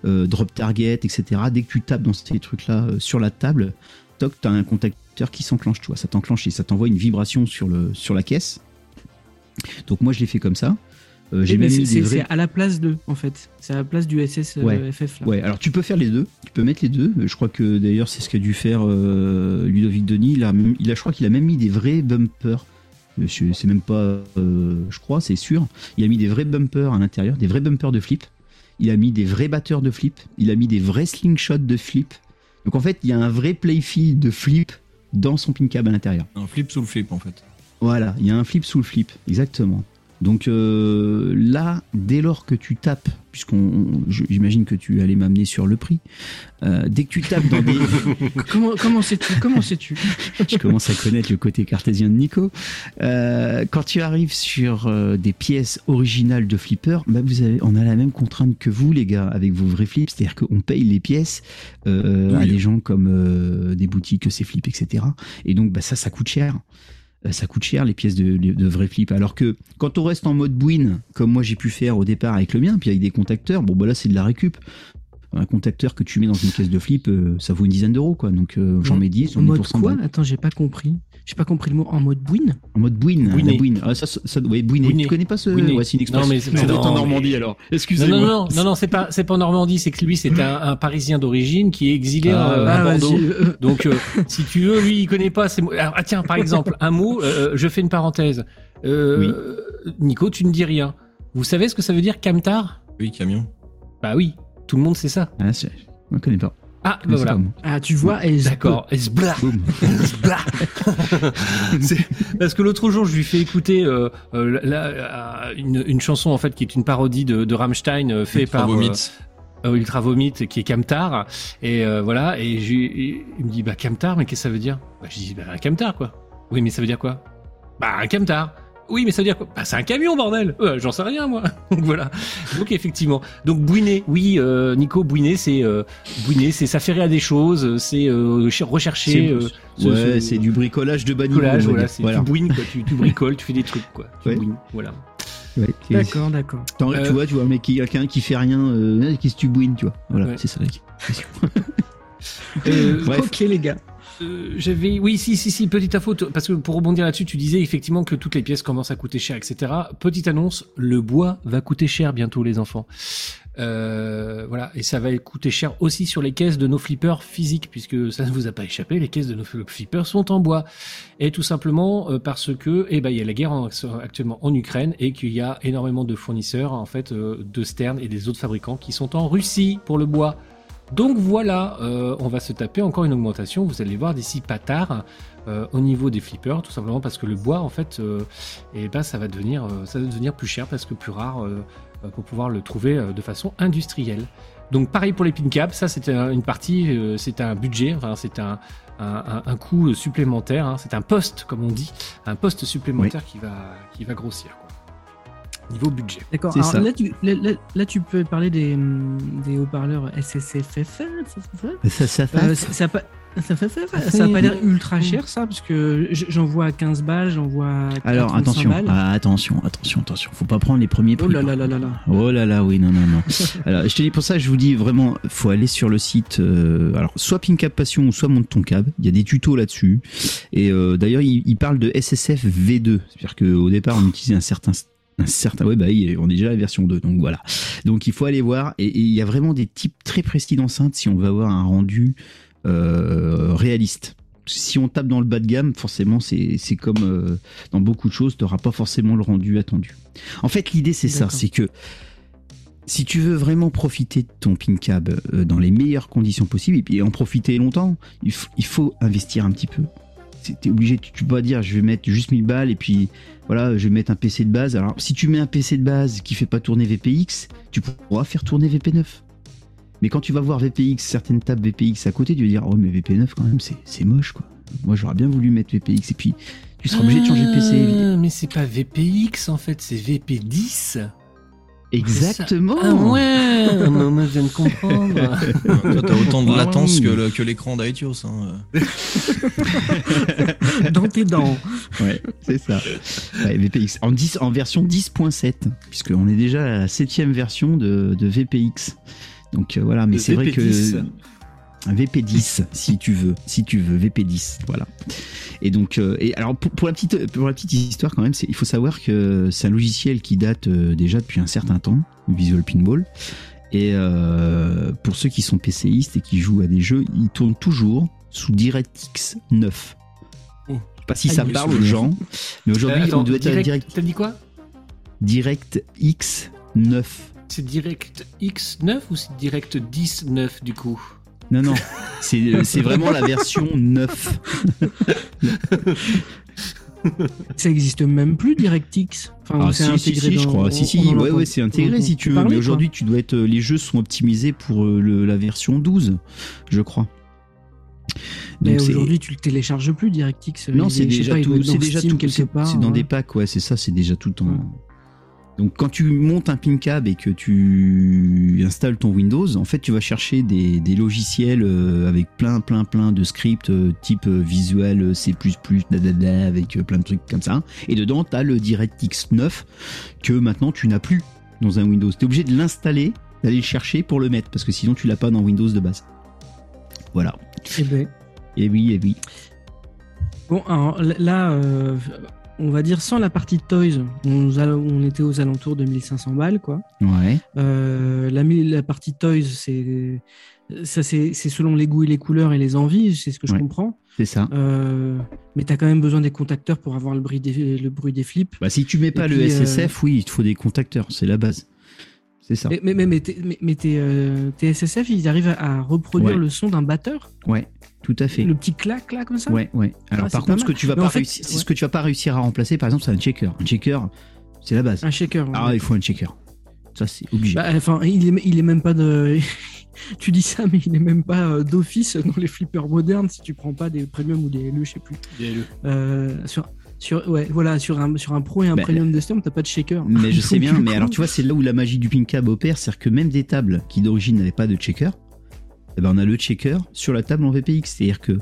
euh, drop target, etc. Dès que tu tapes dans ces trucs-là euh, sur la table, toc, tu as un contacteur qui s'enclenche, tu vois. Ça t'enclenche et ça t'envoie une vibration sur, le, sur la caisse. Donc moi, je l'ai fait comme ça. Euh, j'ai même c'est vrais... à la place de, en fait. C'est à la place du SSFF. Ouais. là. Ouais, alors tu peux faire les deux. Tu peux mettre les deux. Je crois que d'ailleurs c'est ce qu'a dû faire euh, Ludovic Denis. Il a, même- il a, je crois qu'il a même mis des vrais bumpers. Je- C'est même pas, euh, je crois, c'est sûr. Il a mis des vrais bumpers à l'intérieur, des vrais bumpers de flip. Il a mis des vrais batteurs de flip. Il a mis des vrais slingshots de flip. Donc en fait, il y a un vrai playfield de flip dans son pin cab à l'intérieur. Un flip sous le flip en fait. Voilà, il y a un flip sous le flip, exactement. Donc euh, là, dès lors que tu tapes, puisqu'on, j'imagine que tu allais m'amener sur le prix, euh, dès que tu tapes dans des, Comment, comment sais-tu Comment sais-tu? Je commence à connaître le côté cartésien de Nico. Euh, quand tu arrives sur des pièces originales de flipper, bah vous avez, on a la même contrainte que vous, les gars, avec vos vrais flips, c'est-à-dire qu'on paye les pièces à des gens comme des boutiques, c'est flip, etc. Et donc, bah, ça, ça coûte cher. Euh, Ça coûte cher les pièces de, de vrais flips. Alors que quand on reste en mode bouine, comme moi j'ai pu faire au départ avec le mien, puis avec des contacteurs, bon bah là c'est de la récup. Un contacteur que tu mets dans une caisse de flip, euh, ça vaut une dizaine d'euros quoi. Donc euh, j'en En- mets 10, En on est mode pour 100 quoi. Attends, j'ai pas compris. J'ai pas compris le mot, en mode bouine. En mode bouine. Bouiner. la bouine. Ah, ça, ça, ouais. Tu connais pas ce. Ouais, c'est une expression. Non, mais c'est- en mais- Normandie alors. Excusez-moi. non, non, non, non, c'est pas, c'est pas en Normandie, c'est que lui, c'est un, un Parisien d'origine qui est exilé Ah, euh, ouais. à Ah, Bordeaux. vas-y, euh, Donc, euh, si tu veux, lui, il connaît pas ces mots. Alors, ah, tiens, par exemple, un mot, euh, je fais une parenthèse. Euh, Nico, tu ne dis rien. Vous savez ce que ça veut dire camtar? Oui, camion. Bah oui, tout le monde sait ça. Ah, c'est- je ne connais pas. Ah, bah voilà. ah, tu vois, et D'accord. C'est- Parce que l'autre jour, je lui fais écouter euh, euh, la- la- une, une chanson en fait qui est une parodie de, de Rammstein euh, fait par euh, Vomit. euh, Ultra Vomit qui est Camtar. Et euh, voilà. Et, j'ai- et il me dit bah Camtar mais qu'est-ce que ça veut dire? Bah, je dis bah un Camtar quoi. Oui mais ça veut dire quoi? Bah un Camtar oui mais ça veut dire quoi? Bah c'est un camion bordel Euh, j'en sais rien moi donc voilà donc effectivement donc bouiner oui euh, Nico bouiner c'est euh, c'est s'affairer à des choses c'est euh, ch- rechercher C'est- euh, ce- Ouais, ce- du bricolage de va voilà, Voilà. tu bouines quoi tu, tu bricoles tu fais des trucs quoi tu Ouais. bouines voilà Ouais, D'accord, d'accord. Euh, Tu vois, tu vois, qui, quelqu'un qui fait rien, euh, qu'est-ce que tu bouines, tu vois? Voilà, Ouais. c'est ça. la question. Euh, Bref. Ok, les gars. Euh, oui si si si petite info parce que pour rebondir là-dessus tu disais effectivement que toutes les pièces commencent à coûter cher etc petite annonce le bois va coûter cher bientôt les enfants. Euh, voilà et ça va coûter cher aussi sur les caisses de nos flippers physiques puisque ça ne vous a pas échappé les caisses de nos flippers sont en bois. Et tout simplement euh, parce que eh ben il y a la guerre en- actuellement en Ukraine et qu'il y a énormément de fournisseurs en fait euh, de Stern et des autres fabricants qui sont en Russie pour le bois donc voilà, euh, on va se taper encore une augmentation, vous allez voir d'ici pas tard, euh, au niveau des flippers, tout simplement parce que le bois, en fait, euh, eh ben, ça, va devenir, ça va devenir plus cher parce que plus rare pour pouvoir le trouver de façon industrielle. Donc pareil pour les pin caps, ça c'est un- une partie, c'est un budget, enfin c'est un, un, un- un coût supplémentaire, hein, c'est un poste comme on dit, un poste supplémentaire qui, va, qui va grossir. Niveau budget. D'accord. Alors ça. là tu, là, là- là, tu peux parler des, hum, des haut-parleurs SSFF. Ça, ça fait. Euh, ça, ça a pas, ça, fait- ça, fait- ça a pas l'air ultra cher, ça, parce que j'en vois à 15 balles, j'en vois à Alors 35 attention, balles. ah, attention, attention, attention. Faut pas prendre les premiers prix. Oh là là là là là. Oh là là, oui, non, non, non. alors, je te dis pour ça, je vous dis vraiment, faut aller sur le site. euh, alors, soit Pincap Passion ou soit Monte ton câble. Il y a des tutos là-dessus. Et euh, d'ailleurs, il, il parle de SSF V2. C'est-à-dire qu'au départ, on utilisait un certain un certain ouais bah oui, on est déjà à la version 2 donc voilà. Donc il faut aller voir et il y a vraiment des types très précis d'enceintes si on veut avoir un rendu euh, réaliste. Si on tape dans le bas de gamme forcément c'est comme euh, dans beaucoup de choses tu n'auras pas forcément le rendu attendu. En fait l'idée c'est ça c'est que si tu veux vraiment profiter de ton pin cab euh, dans les meilleures conditions possibles et puis en profiter longtemps il, faut investir un petit peu t'es obligé tu, tu peux pas dire je vais mettre juste 1000 balles et puis voilà je vais mettre un PC de base. Alors si tu mets un PC de base qui fait pas tourner VPX tu pourras faire tourner VP9 mais quand tu vas voir VPX certaines tables VPX à côté tu vas dire oh mais VP9 quand même c'est c'est moche quoi. Moi j'aurais bien voulu mettre VPX et puis tu seras obligé de changer de PC Ah, mais c'est pas VPX en fait, c'est VP10. Exactement Ah ouais, non, mais je viens de comprendre. Toi, t'as autant de latence que le- que l'écran d'Aetios. Hein. Dans tes dents. Ouais, c'est ça. Ouais, VPX en, 10, en version 10.7, puisqu'on est déjà à la septième version de, de VPX. Donc euh, voilà, mais c'est vrai que VP10. un VP10, si tu veux, si tu veux, VP10, voilà. Et donc, euh, et alors pour, pour la petite pour la petite histoire quand même, c'est- il faut savoir que c'est un logiciel qui date euh, déjà depuis un certain temps, Visual Pinball. Et euh, pour ceux qui sont PCistes et qui jouent à des jeux, il tourne toujours sous DirectX 9. Oh. Je sais pas si Ah, ça parle aux gens, mais aujourd'hui Euh, on doit être à direct- direct, T'as dit quoi? DirectX 9. C'est Direct X9 ou c'est Direct 10.9 du coup? Non, non, c'est c'est vraiment la version 9. Ça existe même plus DirectX. Enfin, Ah, si, si, intégré si, je crois. Si, si, ouais, entend- ouais, c'est intégré on- si tu veux. parler, mais aujourd'hui, tu dois être, les jeux sont optimisés pour euh, le- la version 12, je crois. Mais Donc, aujourd'hui, tu le télécharges plus DirectX. Non, c'est déjà tout. déjà Steam tout. quelque C'est part. c'est dans ouais. des packs, ouais, c'est ça, c'est déjà tout en. Donc quand tu montes un pin cab et que tu installes ton Windows, en fait tu vas chercher des, des logiciels euh, avec plein plein plein de scripts euh, type euh, Visual euh, C++, dadada, avec plein de trucs comme ça. Et dedans tu as le DirectX 9 que maintenant tu n'as plus dans un Windows. Tu es obligé de l'installer, d'aller le chercher pour le mettre parce que sinon tu l'as pas dans Windows de base. Voilà. Eh ben, Et oui, et oui. Bon, alors là, euh, on va dire sans la partie Toys, on, on était aux alentours de 1500 balles, quoi. Ouais. Euh, la, partie Toys, c'est ça, c'est selon les goûts et les couleurs et les envies, c'est ce que je comprends. C'est ça. Euh, mais t'as quand même besoin des contacteurs pour avoir le bruit des, le bruit des flips. Bah, si tu mets pas Et le puis, euh, SSF, oui, il te faut des contacteurs, c'est la base. C'est ça. Mais, mais, mais, mais tes, mais- tes, euh, tes SSF, ils arrivent à, reproduire Ouais. le son d'un batteur Ouais, tout à fait. Le petit clac là comme ça Ouais, ouais. Alors Ah, par c'est pas contre, ce que tu vas pas en fait, réussir, c'est ouais. ce que tu vas pas réussir à remplacer, par exemple, c'est un checker. Un checker, c'est la base. Un shaker. ouais. Ah, il faut un checker. Ça, c'est obligé. Bah, enfin, il est, il est même pas de. tu dis ça, mais il est même pas euh, d'office dans les flippers modernes si tu prends pas des premium ou des LE, je sais plus. Euh, sur, sur, ouais, voilà, sur un, sur un pro et un Bah, premium de Storm, t'as pas de shaker. Mais je sais bien, mais coup- alors tu vois, c'est là où la magie du pin cab opère, c'est-à-dire que même des tables qui d'origine n'avaient pas de checker, eh ben on a le checker sur la table en VPX. C'est-à-dire que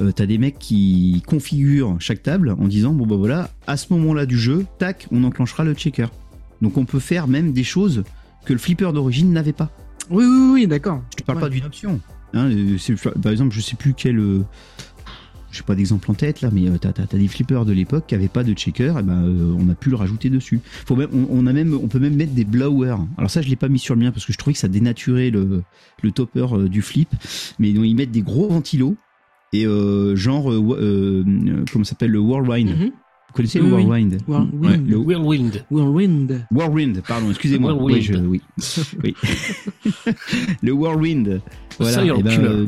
euh, t'as des mecs qui configurent chaque table en disant bon bah voilà, à ce moment-là du jeu, tac, on enclenchera le checker. Donc on peut faire même des choses que le flipper d'origine n'avait pas. Oui, oui, oui, d'accord. Je te parle Ouais. pas d'une option. Hein, euh, c'est- par exemple, je sais plus quel. Sais pas d'exemple en tête là, mais euh, t'as, des flippers de l'époque qui avaient pas de checker, et ben euh, on a pu le rajouter dessus. Faut même, on, a même, on peut même mettre des blowers. Alors ça, je l'ai pas mis sur le mien parce que je trouvais que ça dénaturait le, le topper euh, du flip, mais ils mettent des gros ventilos et euh, genre, comment s'appelle le whirlwind. Mhm. Vous connaissez Oui, le oui. whirlwind Whirlwind. Ouais, le Whirlwind. Whirlwind. whirlwind, pardon, excusez-moi. Whirlwind. Oui, je- oui. oui. le whirlwind. Voilà. Serial et ben, killer. euh,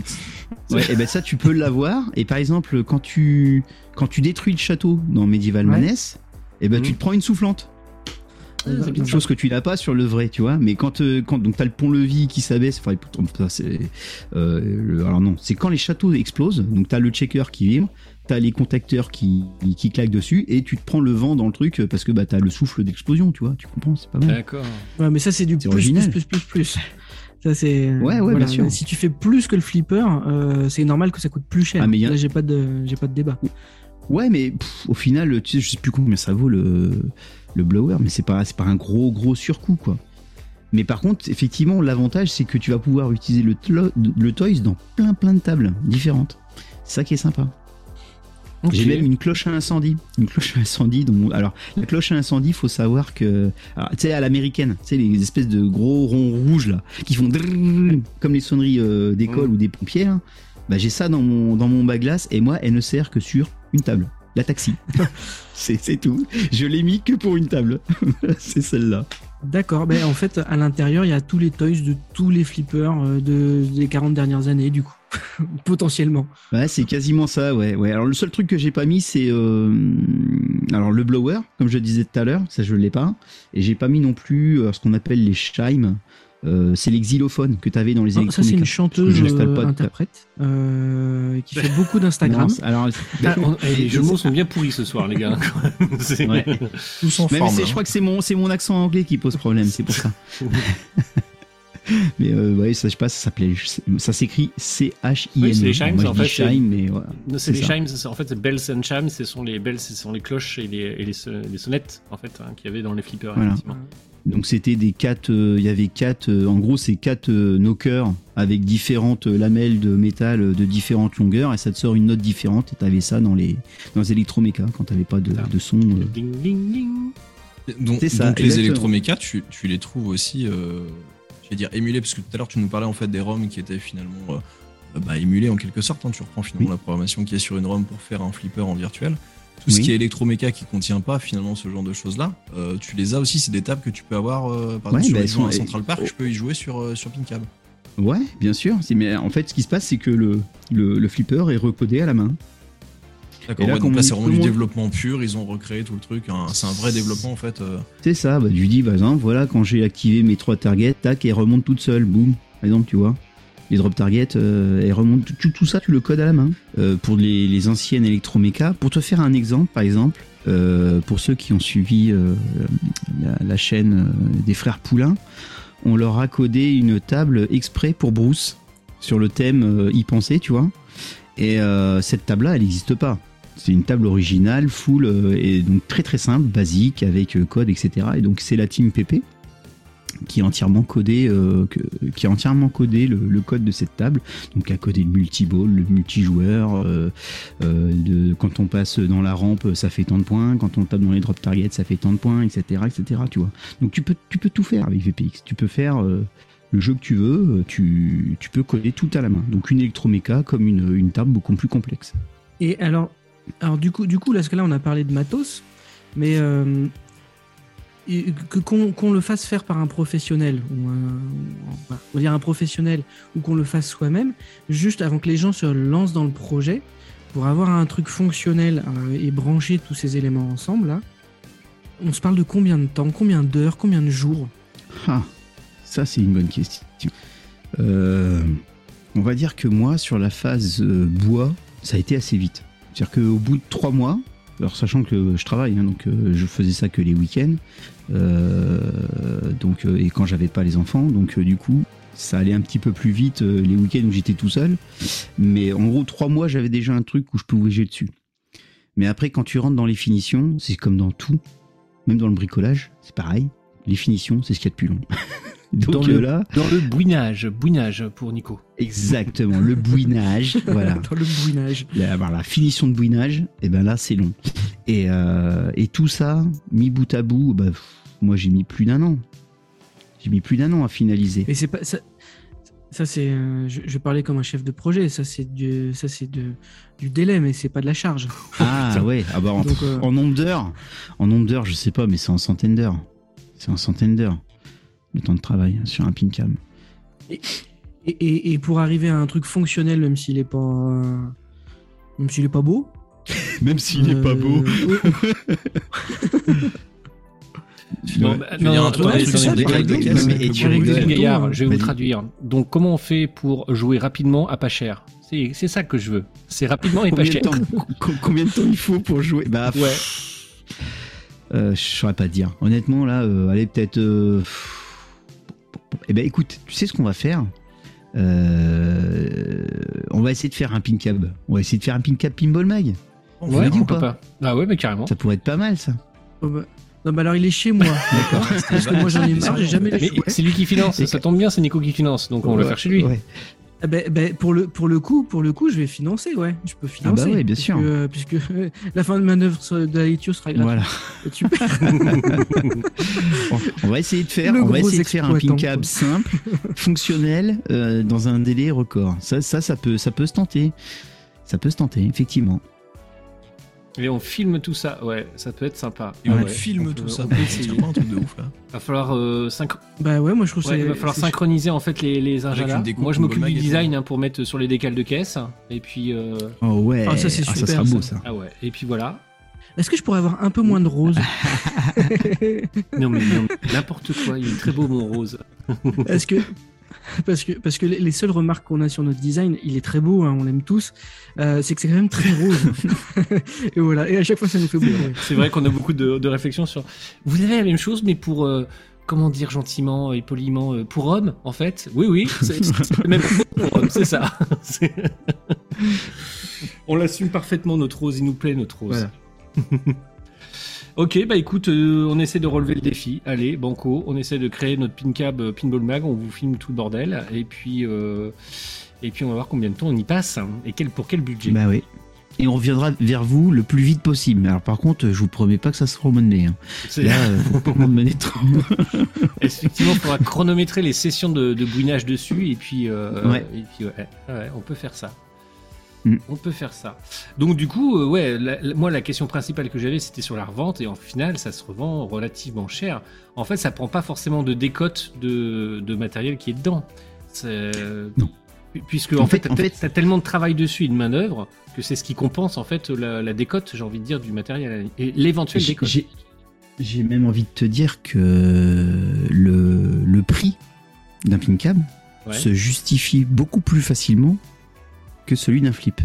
ouais, et ben ça, tu peux l'avoir. Et par exemple, quand tu quand tu détruis le château dans Medieval Ouais. Maness, et ben Mhm. tu te prends une soufflante. c'est bien. Chose que tu n'as pas sur le vrai, tu vois. Mais quand euh, quand donc t'as le pont-levis qui s'abaisse, enfin, ça, c'est euh, le- alors non, c'est quand les châteaux explosent. Donc t'as le checker qui vibre, t'as les contacteurs qui qui claquent dessus, et tu te prends le vent dans le truc parce que bah t'as le souffle d'explosion, tu vois. Tu comprends, c'est pas mal. D'accord. Ouais, mais ça, c'est du plus, original. plus, plus, plus, plus. Ça, c'est. Ouais, ouais, voilà. bien sûr. Si tu fais plus que le flipper, euh, c'est normal que ça coûte plus cher. Ah, mais y a- Là, j'ai pas de, j'ai pas de débat. Ouais, mais pff, au final, tu sais, je sais plus combien ça vaut le, le blower, mais c'est pas, c'est pas un gros, gros surcoût, quoi. Mais par contre, effectivement, l'avantage, c'est que tu vas pouvoir utiliser le, tlo- le Toys dans plein, plein de tables différentes. C'est ça qui est sympa. J'ai même une cloche à incendie. Une cloche à incendie. Alors, la cloche à incendie, faut savoir que. Tu sais, à l'américaine, tu sais, les espèces de gros ronds rouges, là, qui font drrrr, comme les sonneries d'école ou des pompiers. Bah, j'ai ça dans mon, dans mon baglace et moi, elle ne sert que sur une table. La taxi. c'est tout. Je l'ai mis que pour une table. c'est celle-là. D'accord. Ben, en fait, à l'intérieur, il y a tous les toys de tous les flippers de, des 40 dernières années, du coup. Potentiellement. Ouais, c'est quasiment ça, ouais, ouais. Alors le seul truc que j'ai pas mis, c'est euh, alors le blower, comme je disais tout à l'heure, ça je l'ai pas, et j'ai pas mis non plus euh, ce qu'on appelle les chimes. Euh, c'est les xylophones que tu avais dans les Non, ça, c'est une électromécaniques. chanteuse euh, pas. interprète euh, qui fait beaucoup d'Instagram. Alors, Ah, on- les jeux de mots sont bien pourris ce soir, les gars. C'est- Ouais. Tous en Mais, mais forme. c'est- hein. je crois que c'est mon, c'est mon accent anglais qui pose problème, c'est pour ça. mais euh, ouais, ça, je sais pas, ça s'appelait, ça s'écrit C-H-I-M. Oui, c'est les chimes, en fait, chime, mais voilà. Non, C'est les ça. chimes, en fait, c'est bells and chimes, ce sont les bells, ce sont les cloches et les, et les, les sonnettes, en fait, hein, qu'il y avait dans les flippers, Voilà. effectivement. Donc c'était des quatre, euh, il y avait quatre, euh, en gros c'est quatre euh, knockers avec différentes euh, lamelles de métal de différentes longueurs et ça te sort une note différente et t'avais ça dans les dans les électromécas quand t'avais pas de, de son. euh. Ding, ding, ding. Donc, C'est ça, donc les électromécas, tu, tu les trouves aussi, euh, vais dire émulés, parce que tout à l'heure tu nous parlais en fait des ROM qui étaient finalement euh, bah, émulés en quelque sorte. hein. tu reprends finalement Oui. la programmation qui est sur une ROM pour faire un flipper en virtuel. Tout ce qui est électroméca qui contient pas finalement ce genre de choses-là, euh, tu les as aussi. C'est des tables que tu peux avoir euh, par Ouais, exemple sur bah, sont- à Central Park. oh. Je peux y jouer sur euh, sur Pincab. Ouais, bien sûr. Mais en fait, ce qui se passe, c'est que le, le, le flipper est recodé à la main. D'accord. Et là, ouais, donc là c'est vraiment du monde- développement pur. Ils ont recréé tout le truc. hein. C'est un vrai développement en fait. euh. C'est ça. Bah, lui dis, par exemple, voilà, quand j'ai activé mes trois targets, tac, elles remontent toutes seules. Boum. Par exemple, tu vois. Les drop targets, euh, elles remontent. Tout, tout ça, tu le codes à la main. Euh, pour les, les anciennes électromécas. Pour te faire un exemple, par exemple, euh, pour ceux qui ont suivi la, la chaîne des frères Poulain, on leur a codé une table exprès pour Bruce sur le thème y penser, tu vois. Et cette table-là, elle n'existe pas. C'est une table originale, full, euh, et donc très très simple, basique, avec euh, code, etc. Et donc c'est la team PP qui est entièrement codé, euh, qui a entièrement codé le, code de cette table. Donc, a codé le multiball, le multijoueur. quand on passe dans la rampe, ça fait tant de points. Quand on tape dans les drop targets, ça fait tant de points, etc., etc. Tu vois. Donc, tu peux, tu peux tout faire avec VPX. Tu peux faire le jeu que tu veux. Tu, tu peux coder tout à la main. Donc, une électroméca comme une, une table beaucoup plus complexe. Et alors, alors du coup, du là, parce que là, on a parlé de matos, mais euh, qu'on le fasse faire par un professionnel, ou on va dire un professionnel, ou qu'on le fasse soi-même, juste avant que les gens se lancent dans le projet, pour avoir un truc fonctionnel euh, et brancher tous ces éléments ensemble, on se parle de combien de temps, combien d'heures, combien de jours? Ah, ça c'est une bonne question. Euh, on va dire que moi, sur la phase bois, ça a été assez vite. C'est-à-dire qu'au bout de trois mois, alors sachant que je travaille, hein, donc euh, je faisais ça que les week-ends, euh, donc euh, et quand j'avais pas les enfants, donc du coup ça allait un petit peu plus vite les week-ends où j'étais tout seul. Mais en gros trois mois, j'avais déjà un truc où je pouvais jouer dessus. Mais après, quand tu rentres dans les finitions, c'est comme dans tout, même dans le bricolage, c'est pareil. Les finitions, c'est ce qu'il y a de plus long. Donc Dans euh, le- là, Dans le bouinage, bouinage pour Nico. exactement, le bouinage, voilà. Dans le bouinage. La, la finition de bouinage, et ben là c'est long. Et, euh, et tout ça, mis bout à bout, pff, moi j'ai mis plus d'un an. J'ai mis plus d'un an à finaliser. Mais c'est pas ça. Ça c'est, euh, je, je parlais comme un chef de projet. Ça c'est du, ça c'est de, du délai, mais c'est pas de la charge. Ah ouais, ah bah, en, Donc, euh, en nombre d'heures, en nombre d'heures, je sais pas, mais c'est en centaines d'heures. C'est en centaines d'heures. Le temps de travail sur un pincam. Et, et, et pour arriver à un truc fonctionnel, même s'il est pas, euh, même s'il est pas beau. Même s'il est pas euh, beau. oui, Non, bah, non, un truc. Gaillard, je vais vous traduire. Donc, comment on fait pour jouer rapidement à pas cher? C'est c'est ça que je veux. C'est rapidement et pas Combien de, cher. combien de temps il faut pour jouer? Bah, Ouais. Euh, je saurais pas te dire. Honnêtement, là, euh, allez, peut-être. Euh... Eh ben, écoute, tu sais ce qu'on va faire? Euh, On va essayer de faire un pin cab. On va essayer de faire un pin cab pinball mag. On Ouais, dit ou pas? pas? Ah ouais, mais carrément. Ça pourrait être pas mal, ça. oh, bah, non, bah alors il est chez moi, d'accord Parce que moi j'en ai marre, j'ai jamais Mais c'est lui qui finance, ça tombe bien, c'est Nico qui finance, donc on va le faire chez lui. ouais. Ah ben, ben, pour le pour le coup, pour le coup, je vais financer, ouais. Je peux financer. Ah bah ouais, bien puisque, sûr. euh, Puisque euh, la fin de manœuvre de la Litio sera gratuite. Voilà. Super. On, va essayer de faire, on va essayer de faire un pin exploitant, cab quoi. simple, fonctionnel, euh, dans un délai record. Ça, ça, ça peut, ça peut se tenter. Ça peut se tenter, effectivement. Et on filme tout ça, ouais, ça peut être sympa. Et on Ouais, filme on tout peut- ça. C'est un truc de ouf là. Va falloir, euh, synch- bah ouais, moi je trouve ouais, il va falloir synchroniser en fait les, les Moi je m'occupe du design hein, pour mettre sur les décals de caisse. Et puis, euh, Oh ouais, Ah, ça, c'est ça super, sera beau ça. ça. ah ouais, et puis voilà. Est-ce que je pourrais avoir un peu moins de rose Non mais, non, mais n'importe quoi, il est très beau mon rose. Est-ce que parce que parce que les les seules remarques qu'on a sur notre design, il est très beau, hein, on l'aime tous, euh, c'est que c'est quand même très rose. et voilà. Et à chaque fois, ça nous fait beaucoup. C'est vrai qu'on a beaucoup de, de réflexions sur. Vous avez la même chose, mais pour euh, comment dire gentiment et poliment euh, pour homme, en fait? Oui, oui, c'est même pour homme, c'est ça. C'est- On l'assume parfaitement notre rose, il nous plaît notre rose. Ok, bah écoute, euh, on essaie de relever le défi. Allez, banco, on essaie de créer notre pin cab euh, pinball mag. On vous filme tout le bordel et puis euh, et puis on va voir combien de temps on y passe hein, et quel pour quel budget. Bah oui. Et on reviendra vers vous le plus vite possible. Alors par contre, je vous promets pas que ça sera au mois de mai. hein. C'est- Là, faut pas mener trop. Effectivement, il faudra chronométrer les sessions de, de bouinage dessus et puis, euh, Ouais. et puis ouais, ouais, on peut faire ça. Mm. On peut faire ça. Donc du coup, euh, ouais, la- la- moi la question principale que j'avais c'était sur la revente et en final ça se revend relativement cher. En fait, ça prend pas forcément de décote de, de matériel qui est dedans. C'est- Non. Pu- Puisque En en, fait- fait- t'as tellement de travail dessus et de manœuvre que c'est ce qui compense en fait la, la décote, j'ai envie de dire, du matériel et l'éventuel J'ai- décote. J'ai j'ai même envie de te dire que le, le prix d'un pin cab Ouais. se justifie beaucoup plus facilement que celui d'un flip.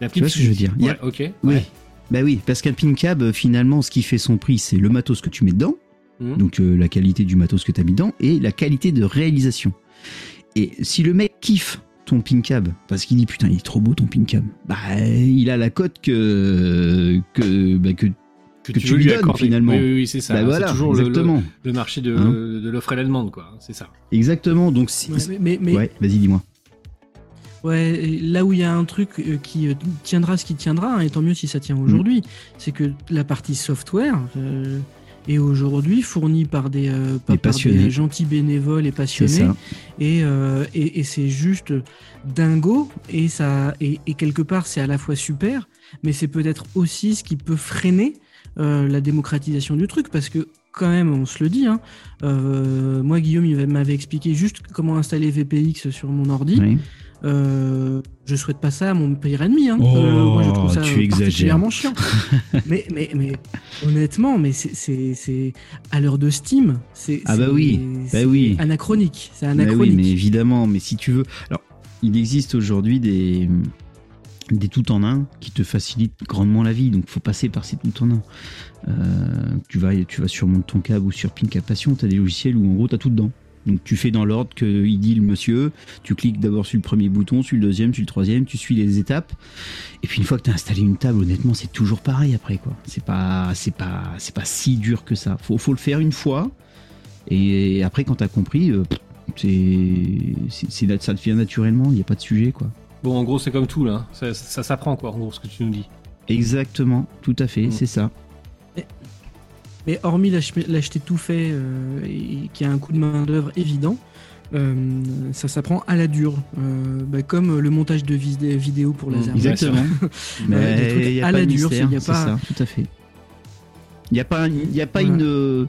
La Tu vois ce que je veux dire a- ok. Oui. Ouais. Bah oui, parce qu'un pin cab, euh, finalement, ce qui fait son prix, c'est le matos que tu mets dedans, Mhm. donc euh, la qualité du matos que tu as mis dedans, et la qualité de réalisation. Et si le mec kiffe ton pin cab, parce qu'il dit putain, il est trop beau ton pin cab, bah il a la cote que, que, bah, que que, que tu lui lui donnes, finalement. Oui, oui, oui, c'est ça. Bah c'est voilà, toujours le- le, exactement. le marché de, Hein de l'offre et la demande, quoi. C'est ça. Exactement. Donc, si- Ouais, mais, mais- mais- ouais, vas-y, dis-moi. Ouais, là où il y a un truc euh, qui euh, tiendra ce qui tiendra, hein, et tant mieux si ça tient aujourd'hui, c'est que la partie software euh, est aujourd'hui fournie par des, euh, par- Des par passionnés. des gentils bénévoles et passionnés, et, euh, et, et c'est juste dingo, et, ça, et, et quelque part c'est à la fois super, mais c'est peut-être aussi ce qui peut freiner la démocratisation du truc, parce que quand même, on se le dit, hein, euh, moi Guillaume il m'avait expliqué juste comment installer VPX sur mon ordi. Euh, je souhaite pas ça à mon pire ennemi. Hein. Oh, Euh, moi, je trouve ça tu exagères. particulièrement chiant. mais, mais, mais honnêtement, mais c'est- à l'heure de Steam, c'est Ah bah oui, bah oui. anachronique. C'est Bah oui, mais évidemment, mais si tu veux. Alors, il existe aujourd'hui des, des tout en un qui te facilitent grandement la vie, donc faut passer par ces tout en un. Euh, tu, vas, tu vas sur Monte ton câble ou sur Pink à Passion, tu as des logiciels où en gros tu as tout dedans. Donc tu fais dans l'ordre qu'il dit le monsieur, tu cliques d'abord sur le premier bouton, sur le deuxième, sur le troisième, tu suis les étapes. Et puis une fois que tu as installé une table, honnêtement, c'est toujours pareil après quoi. C'est pas c'est pas c'est pas si dur que ça. Faut faut le faire une fois et après quand tu as compris euh, c'est ça te vient naturellement, il n'y a pas de sujet quoi. Bon, en gros, c'est comme tout, là. Ça, ça s'apprend, quoi, en gros, ce que tu nous dis. Exactement, tout à fait, Mm. c'est ça. Mais hormis l'ach- l'acheter tout fait euh, et qui a un coût de main d'œuvre évident, euh, ça s'apprend à la dure, Euh, bah, comme le montage de des vidéos pour les Mm, armes. Exactement. Des Mais trucs il y a à pas la dure, il y a c'est pas- ça, tout à fait. Il n'y a pas, y a pas Voilà. une. euh,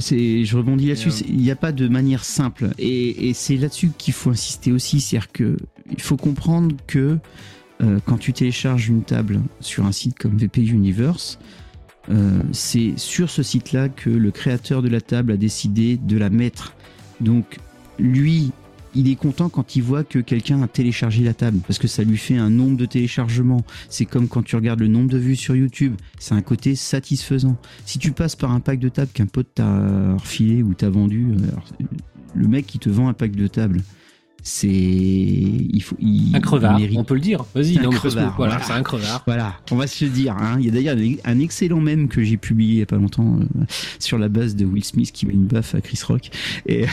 je rebondis là-dessus. Il n'y a pas de manière simple, et, et c'est là-dessus qu'il faut insister aussi, c'est-à-dire que il faut comprendre que euh, quand tu télécharges une table sur un site comme VP Universe, euh, c'est sur ce site-là que le créateur de la table a décidé de la mettre. Donc lui, il est content quand il voit que quelqu'un a téléchargé la table parce que ça lui fait un nombre de téléchargements. C'est comme quand tu regardes le nombre de vues sur YouTube, c'est un côté satisfaisant. Si tu passes par un pack de table qu'un pote t'a refilé ou t'a vendu, euh, le mec qui te vend un pack de table, c'est il faut il, Un crevard, il on peut le dire. Vas-y, C'est un non, crevard, voilà, voilà. c'est un crevard. Voilà, on va se le dire. hein. Il y a d'ailleurs un excellent mème que j'ai publié il y a pas longtemps euh, sur la base de Will Smith qui met une baffe à Chris Rock. Et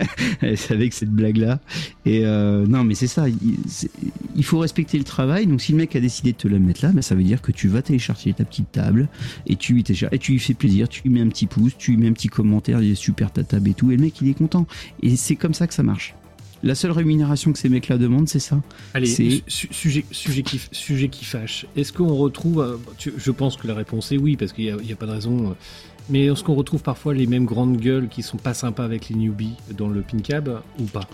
c'est avec cette blague-là. Et euh, non, mais c'est ça. Il, faut respecter le travail. Donc si le mec a décidé de te la mettre là, ben, ça veut dire que tu vas télécharger ta petite table et tu lui et tu lui fais plaisir. Tu lui mets un petit pouce, tu lui mets un petit commentaire, il est super ta table et tout. Et le mec il est content. Et c'est comme ça que ça marche. La seule rémunération que ces mecs-là demandent, c'est ça. Allez, C'est- su- sujet, sujet, qui, sujet qui fâche. Est-ce qu'on retrouve. euh, je pense que la réponse est oui, parce qu'il n'y a, pas de raison. euh, Mais est-ce qu'on retrouve parfois les mêmes grandes gueules qui sont pas sympas avec les newbies dans le pincab ou pas?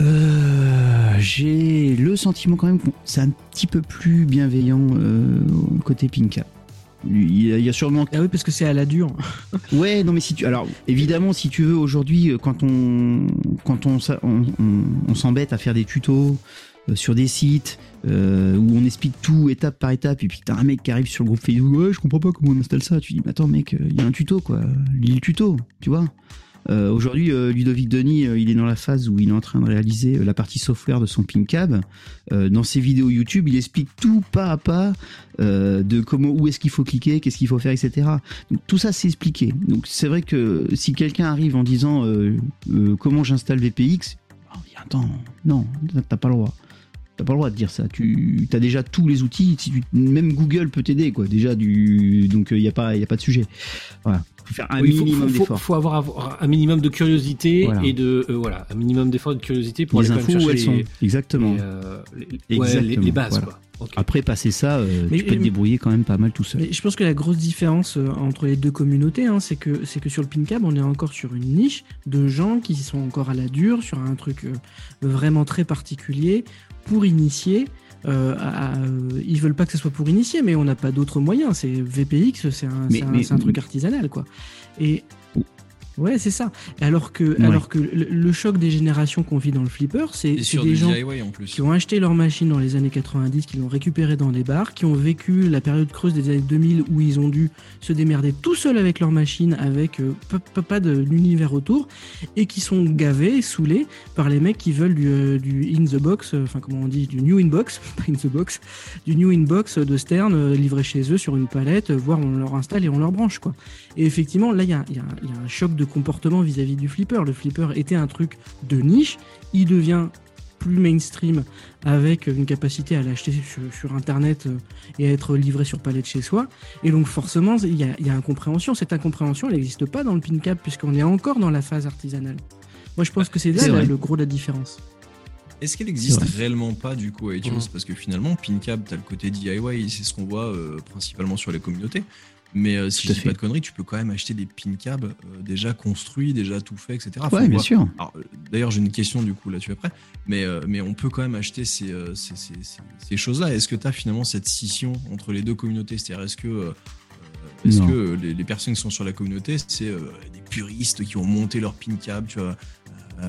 Euh, j'ai le sentiment quand même que c'est un petit peu plus bienveillant euh, côté Pinka. Il y, a, sûrement. Ah oui, parce que c'est à la dure. Ouais, non mais si tu. Alors évidemment, si tu veux aujourd'hui, euh, quand on quand on on, on- on s'embête à faire des tutos euh, sur des sites euh, où on explique tout étape par étape et puis t'as un mec qui arrive sur le groupe Facebook, ouais, je comprends pas comment on installe ça. Tu dis, mais attends mec, il y a un tuto quoi, lis le tuto, tu vois. Euh, Aujourd'hui, euh, Ludovic Denis, euh, il est dans la phase où il est en train de réaliser la partie software de son PinCab. Dans ses vidéos YouTube, il explique tout pas à pas de comment, où est-ce qu'il faut cliquer, qu'est-ce qu'il faut faire, etc. Donc, tout ça, c'est expliqué. Donc c'est vrai que si quelqu'un arrive en disant comment j'installe VPX, dit attends, non, t'as pas le droit. T'as pas le droit de dire ça. Tu as déjà tous les outils. Si tu- même Google peut t'aider, quoi. Déjà du, donc il y a pas, il a pas de sujet. Voilà. Faut faire un Oui, minimum faut, faut, d'efforts. faut avoir, un minimum de curiosité Voilà. et de. euh, voilà, un minimum d'efforts et de curiosité pour les aller infos où elles chercher sont. les, Exactement. les, euh, les- Exactement, les- les bases, voilà. quoi. Ok. Après passer ça, euh, Mais- tu peux te débrouiller quand même pas mal tout seul. Mais je pense que la grosse différence euh, entre les deux communautés, hein, c'est que c'est que sur le PinCab, on est encore sur une niche de gens qui sont encore à la dure, sur un truc euh, vraiment très particulier pour initier. euh, à- ils veulent pas que ce soit pour initier, mais on n'a pas d'autres moyens. C'est VPX, c'est un, un truc artisanal, quoi. Et Ouais, c'est ça. Alors que, Ouais. alors que le, le choc des générations qu'on vit dans le flipper, c'est des gens DIY en plus. qui ont acheté leur machine dans les années 90, qui l'ont récupérée dans des bars, qui ont vécu la période creuse des années 2000 où ils ont dû se démerder tout seuls avec leur machine, avec euh, pas- de l'univers autour, et qui sont gavés, saoulés par les mecs qui veulent du, euh, du in the box, euh, enfin comment on dit, du new inbox, pas in the box, du new inbox de Stern livré chez eux sur une palette, voire on leur installe et on leur branche quoi. Et effectivement, là il y a, y a- y a un choc de comportement vis-à-vis du flipper. Le flipper était un truc de niche, il devient plus mainstream avec une capacité à l'acheter sur, sur internet euh, et à être livré sur palette chez soi. Et donc forcément, il y a, il y a incompréhension. Cette incompréhension, elle n'existe pas dans le pin cap puisqu'on est encore dans la phase artisanale. Moi, je pense que c'est là le gros de la différence. Est-ce qu'elle existe réellement pas du coup à iTunes? Mhm. Parce que finalement, PinCab, t'as le côté DIY, c'est ce qu'on voit euh, principalement sur les communautés. Mais euh, si Tout je dis fait. pas de conneries, tu peux quand même acheter des PinCab euh, déjà construits, déjà tout fait, etc. Ouais, bien sûr. Euh, d'ailleurs, j'ai une question du coup là-dessus après, mais, euh, mais on peut quand même acheter ces, ces, ces- choses-là. Est-ce que tu as finalement cette scission entre les deux communautés? C'est-à-dire, est-ce que, est-ce que les, les personnes qui sont sur la communauté, c'est des puristes qui ont monté leur pin cab, tu vois,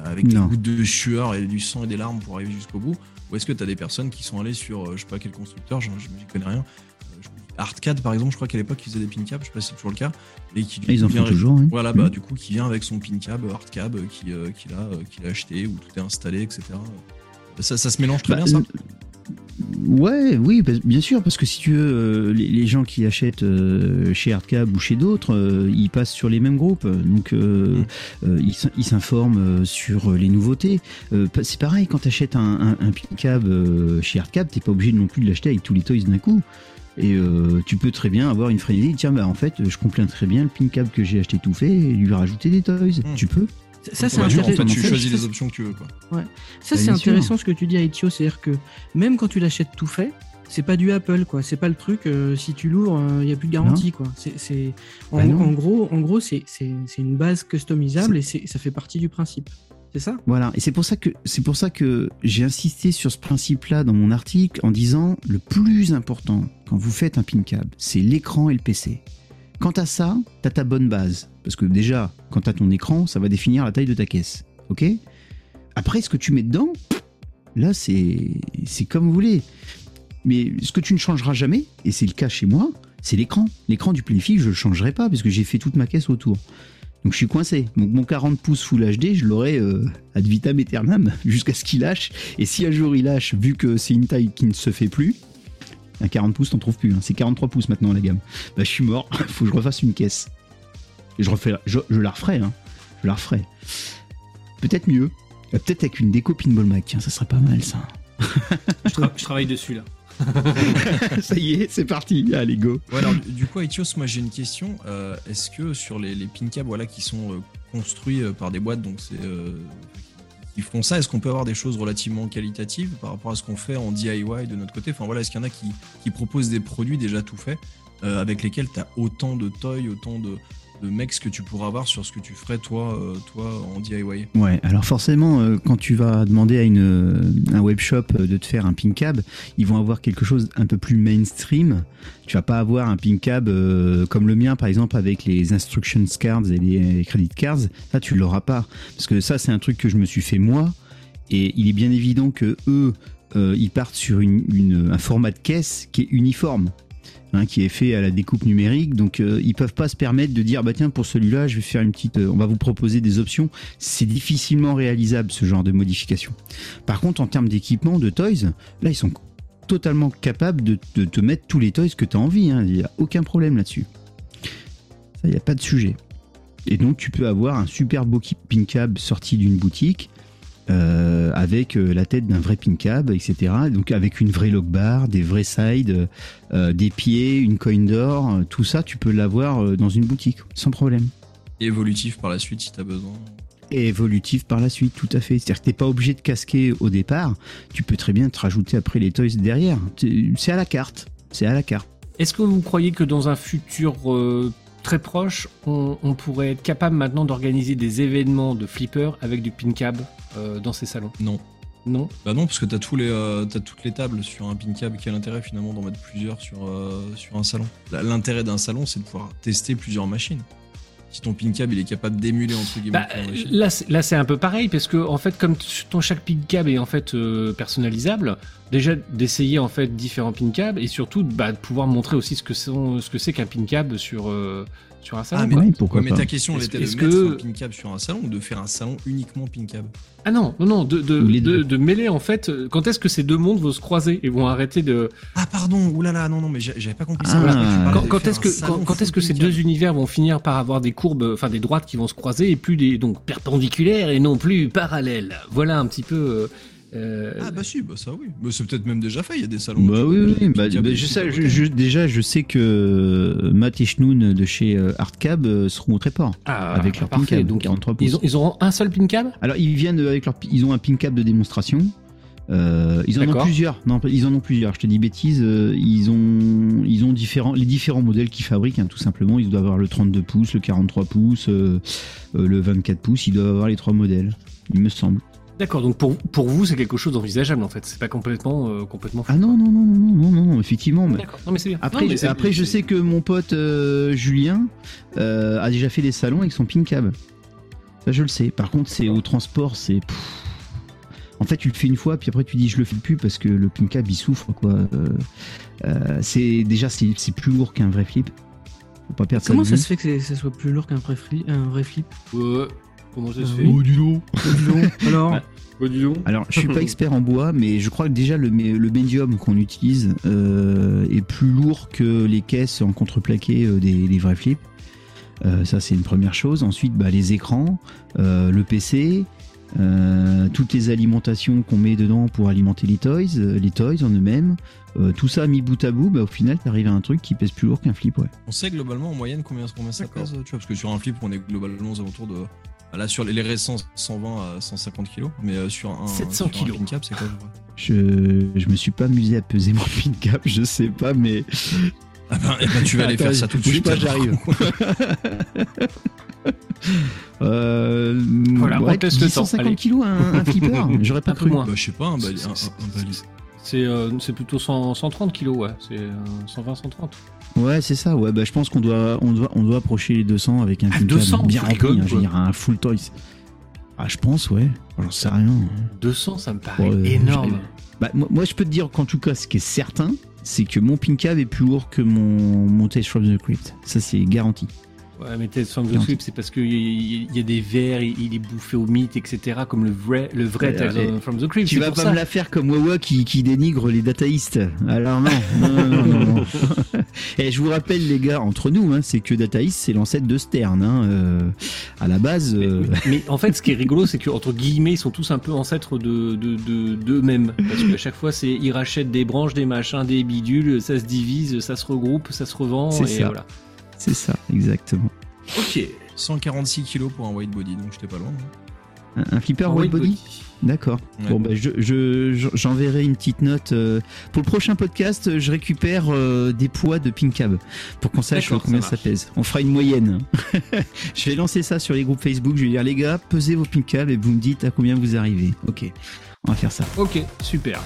avec des gouttes de sueur et du sang et des larmes pour arriver jusqu'au bout? Ou est-ce que tu as des personnes qui sont allées sur, je sais pas quel constructeur, je j'y connais rien, euh, je- Artcad par exemple, je crois qu'à l'époque ils faisaient des pin cabs, je sais pas si c'est toujours le cas, et qui Ils en vient- font toujours. hein. voilà, bah, du coup, qui vient avec son pin cab, hard cab, euh, qui, euh, qu'il a, euh, acheté, où tout est installé, etc. Ça, ça se mélange très Bah, bien, ça Ouais, oui, bien sûr, parce que si tu veux, euh, les, gens qui achètent euh, chez Hardcab ou chez d'autres, euh, ils passent sur les mêmes groupes, donc euh, Mm. euh, ils s'in- ils s'informent euh, sur les nouveautés. Euh, c'est pareil, quand tu achètes un, un, un pin cab euh, chez Hardcab, t'es pas obligé non plus de l'acheter avec tous les toys d'un coup. Et euh, tu peux très bien avoir une frénésie, tiens, bah en fait, je complète très bien le pin cab que j'ai acheté tout fait et lui rajouter des toys. Tu peux. Ça, c'est en fait, intéressant. tu choisis les options que tu veux, quoi. Ça, c'est intéressant ce que tu dis à Itio, c'est-à-dire que même quand tu l'achètes tout fait, c'est pas du Apple, quoi. C'est pas le truc, euh, si tu l'ouvres, il n'y a plus de garantie, quoi. C'est, en, Bah en gros, en gros c'est, c'est, c'est une base customisable et c'est, ça fait partie du principe. C'est ça? Voilà, et c'est pour ça que j'ai insisté sur ce principe-là dans mon article en disant le plus important quand vous faites un pin cab, c'est l'écran et le PC. Quant à ça, t'as ta bonne base parce que déjà, quand t'as ton écran, ça va définir la taille de ta caisse, ok? Après, ce que tu mets dedans, là, c'est c'est comme vous voulez. Mais ce que tu ne changeras jamais, et c'est le cas chez moi, c'est l'écran. L'écran du Playfish, je le changerai pas parce que j'ai fait toute ma caisse autour. Donc je suis coincé. Donc mon 40 pouces Full HD, je l'aurai euh, ad vitam aeternam jusqu'à ce qu'il lâche. Et si un jour il lâche, vu que c'est une taille qui ne se fait plus, un 40 pouces t'en trouves plus. hein. C'est 43 pouces maintenant la gamme. Bah je suis mort. Faut que je refasse une caisse. Je refais, je, la referai. Hein. Je la referai. Peut-être mieux. Peut-être avec une déco pinball Mac. Tiens, ça serait pas mal ça. Je travaille dessus là. ça y est, c'est parti. Allez go. Du- coup, Aetios, moi j'ai une question. Euh, Est-ce que sur les, les pin voilà, qui sont euh, construits euh, par des boîtes, donc c'est. qui font ça, est-ce qu'on peut avoir des choses relativement qualitatives par rapport à ce qu'on fait en DIY de notre côté? Enfin voilà, est-ce qu'il y en a qui, qui proposent des produits déjà tout faits avec lesquels tu as autant de toys, autant de, de mecs que tu pourras avoir sur ce que tu ferais toi, euh, toi en DIY Ouais, alors forcément, euh, quand tu vas demander à une, euh, un webshop de te faire un pin cab, ils vont avoir quelque chose un peu plus mainstream. Tu vas pas avoir un pin cab comme le mien, par exemple, avec les instructions cards et les, les credit cards. Ça, tu l'auras pas. Parce que ça, c'est un truc que je me suis fait moi. Et il est bien évident que eux, ils partent sur une- un format de caisse qui est uniforme. Hein, qui est fait à la découpe numérique, donc euh, ils peuvent pas se permettre de dire bah tiens pour celui-là je vais faire une petite, euh, on va vous proposer des options c'est difficilement réalisable ce genre de modification. Par contre, en termes d'équipement, de toys, là, ils sont totalement capables de, te mettre tous les toys que tu as envie. hein. Il n'y a aucun problème là-dessus. Il n'y a pas de sujet. Et donc, tu peux avoir un super beau pin cab sorti d'une boutique. Euh, avec euh, la tête d'un vrai pin cab, etc. Donc avec une vraie log bar, des vrais sides, euh, des pieds, une coin d'or, euh, tout ça, tu peux l'avoir euh, dans une boutique sans problème Et évolutif par la suite si tu as besoin. et évolutif par la suite, tout à fait. C'est-à-dire que t'es pas obligé de casquer au départ, tu peux très bien te rajouter après les toys derrière. C'est c'est à la carte, c'est à la carte. Est-ce que vous croyez que dans un futur euh, très proche, on, on pourrait être capable maintenant d'organiser des événements de flipper avec du pin cab euh, dans ces salons Non. Non? Bah non, parce que t'as tous les, euh, toutes les tables sur un pin cab. Quel intérêt finalement d'en mettre plusieurs sur, euh, sur un salon L'intérêt d'un salon, c'est de pouvoir tester plusieurs machines. Si ton pin cab il est capable d'émuler entre guillemets. Bah, là, c'est- là, c'est un peu pareil parce que en fait, comme ton chaque pin cab est en fait euh, personnalisable, déjà d'essayer en fait différents pin cabs et surtout bah, de pouvoir montrer aussi ce que sont, ce que c'est qu'un pin cab sur euh, sur un salon. Ah, mais. Ouais, pourquoi Ouais, mais pas. ta question elle était de est-ce mettre que- un pin cab sur un salon ou de faire un salon uniquement pin cab Ah non, non, non, de, de, de, mêler en fait. euh, Quand est-ce que ces deux mondes vont se croiser et vont arrêter de Ah pardon, oulala, non non mais j'ai- j'avais pas compris ça. Ah. Voilà, quand, est-ce que quand, quand est-ce que ces deux univers vont finir par avoir des courbes, enfin des droites qui vont se croiser et plus des donc perpendiculaires et non plus parallèles? Voilà un petit peu. euh, euh, Ah bah si, bah ça oui. Bah, c'est peut-être même déjà fait, il y a des salons. Bah oui, oui, pin bah, bah, je sais, je- je- déjà, je sais que euh, Matt et Schnoon de chez euh, Hardcab euh, seront au Tréport ah, avec leur pin parfait. cab, Donc 43 pouces. ils, ont, ils auront un seul pin cab? Alors ils viennent avec leur, ils ont un pin cap de démonstration. Euh, ils en ont plusieurs. Non, ils en ont plusieurs. Je te dis bêtises. euh, ils ont, ils ont différents, les différents modèles qu'ils fabriquent, hein, tout simplement. Ils doivent avoir le 32 pouces, le 43 pouces, euh, euh, le 24 pouces. Ils doivent avoir les trois modèles, il me semble. D'accord. Donc pour pour vous c'est quelque chose d'envisageable en fait. C'est pas complètement euh, complètement. fou. Ah non, non, non, non, non, non, non, effectivement. mais- D'accord. Non mais c'est bien. Après, Non, mais je, après je sais que mon pote euh, Julien euh, a déjà fait des salons avec son pin cab. Ça, je le sais. Par contre, c'est au transport, c'est. En fait, tu le fais une fois, puis après tu dis je le fais plus parce que le pin cab il souffre quoi. Euh, euh, c'est déjà c'est c'est plus lourd qu'un vrai flip. Faut pas perdre Comment ça se fait que ça soit plus lourd qu'un vrai flip, un vrai flip? Ouais. Comment ça se Ah fait? oui. dis donc. Alors, Bah, dis donc. Alors, je suis pas expert en bois, mais je crois que déjà le, mé- le médium qu'on utilise euh, est plus lourd que les caisses en contreplaqué euh, des, des vrais flips. Euh, ça, c'est une première chose. Ensuite, bah, les écrans, euh, le PC, euh, toutes les alimentations qu'on met dedans pour alimenter les toys, les toys en eux-mêmes. euh, tout ça mis bout à bout, bah, au final, t'arrives à un truc qui pèse plus lourd qu'un flip, ouais. On sait globalement en moyenne combien, combien ça pèse, tu vois, parce que sur un flip on est globalement aux alentours de. Là sur les, récents 120 à 150 kilos, mais euh, sur un, 700 sur un kilos. pin cap c'est quoi je Je, me suis pas amusé à peser mon pin cap, je sais pas, mais Ah ben, eh ben, tu vas aller Attends, faire ça tout de suite. pas, j'arrive. Euh, Voilà, on ouais, teste le temps, 150 allez. kilos un, un flipper, j'aurais pas Un cru. moins. Bah, je sais pas, un, bali- C'est- un, un- euh, plutôt 100 130 kilos ouais. C'est euh, 120 130. Ouais, c'est ça. Ouais, bah je pense qu'on doit, on doit, on doit approcher les 200 avec un Ah, pin cap 200, bien rempli. hein, je veux dire un full toys. Ah, je pense, ouais. J'en sais rien. 200 ça me paraît Ouais, énorme. Bah, moi, moi, je peux te dire qu'en tout cas, ce qui est certain, c'est que mon pin cab est plus lourd que mon, mon from the Crypt. Ça, c'est garanti. Ouais, mais Tales from the. Sweep, c'est parce qu'il y, y a des vers, il, est bouffé au mythe, etc. Comme le vrai, le vrai Tales from the Crypt. Tu vas pas ça. me la faire comme Wawa qui, qui dénigre les dataïstes. Alors non, non, non, non, non, non. Et je vous rappelle les gars, entre nous, hein, c'est que Dataïst c'est l'ancêtre de Stern. Hein, euh, à la base, Mais, euh, mais en fait, ce qui est rigolo, c'est que entre guillemets, ils sont tous un peu ancêtres de de de- d'eux-mêmes, parce qu'à chaque fois, c'est ils rachètent des branches, des machins, des bidules, ça se divise, ça se regroupe, ça se revend, C'est et ça. voilà. C'est ça, exactement. Ok. 146 kilos pour un white body, donc j'étais pas loin. hein. Un, un flipper En white white body, D'accord. Ouais. Bon, bah, je, je- je- j'enverrai une petite note. euh, pour le prochain podcast, je récupère euh, des poids de pin cab pour qu'on sache combien ça pèse. On fera une moyenne. je vais lancer ça sur les groupes Facebook. Je vais dire, les gars, pesez vos pin cab et vous me dites à combien vous arrivez. Ok, on va faire ça. Ok, super.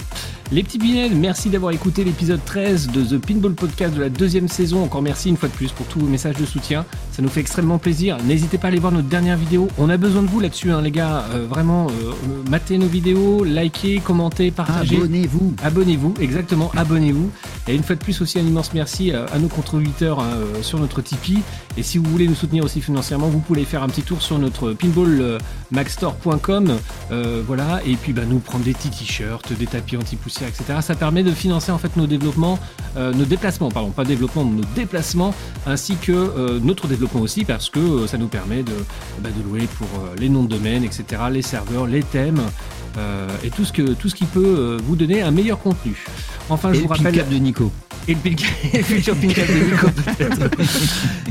Les petits pinels, merci d'avoir écouté l'épisode 13 de The Pinball Podcast de la deuxième saison. Encore merci une fois de plus pour tous vos messages de soutien. Ça nous fait extrêmement plaisir. N'hésitez pas à aller voir notre dernière vidéo. On a besoin de vous là-dessus, hein, les gars. Euh, vraiment, euh, matez nos vidéos, likez, commentez, partagez. Abonnez-vous. Abonnez-vous, exactement, abonnez-vous. Et une fois de plus aussi un immense merci à, à nos contributeurs hein, euh, sur notre Tipeee. Et si vous voulez nous soutenir aussi financièrement, vous pouvez faire un petit tour sur notre pinballmagstore.com. Euh, voilà, et puis bah, nous prendre des petits t-shirts, des tapis anti-poussière, etc. Ça permet de financer en fait nos développements, euh, nos déplacements, pardon, pas développement, nos déplacements, ainsi que euh, notre développement aussi, parce que euh, ça nous permet de, bah, de louer pour les noms de domaine, etc., les serveurs, les thèmes. et tout ce, que, tout ce qui peut vous donner un meilleur contenu. Enfin, je Et vous le rappelle. cap de Nico. Et le, et le futur de Nico, peut-être.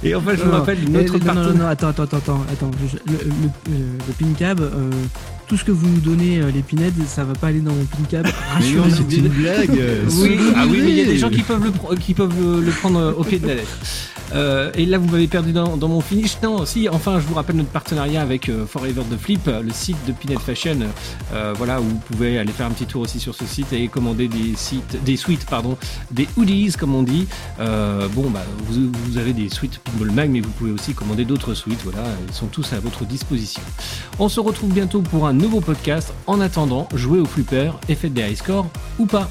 Et enfin, je vous Non, rappelle eh, notre non, non, partenaire. non, attends, attends, attends, attends, attends. Je- le, le, le pin cab, euh, tout ce que vous nous donnez, euh, les pinheads, ça va pas aller dans mon pin cab. Rassurez-vous. c'est une blague. Oui, ah oui, mais il y a des gens qui peuvent le, qui peuvent le, le prendre euh, au pied de la lettre. Euh, et là, vous m'avez perdu dans, mon finish. Non, si, enfin, je vous rappelle notre partenariat avec euh, Forever the Flip, le site de Pinette Fashion. Euh, voilà, où vous pouvez aller faire un petit tour aussi sur ce site et commander des sites, des suites, pardon, des hoodies, comme on dit. Euh, bon, bah, vous, vous avez des suites Pinball Mag, mais vous pouvez aussi commander d'autres suites. Voilà, ils sont tous à votre disposition. On se retrouve bientôt pour un nouveau podcast. En attendant, jouez au flipper et faites des high scores ou pas.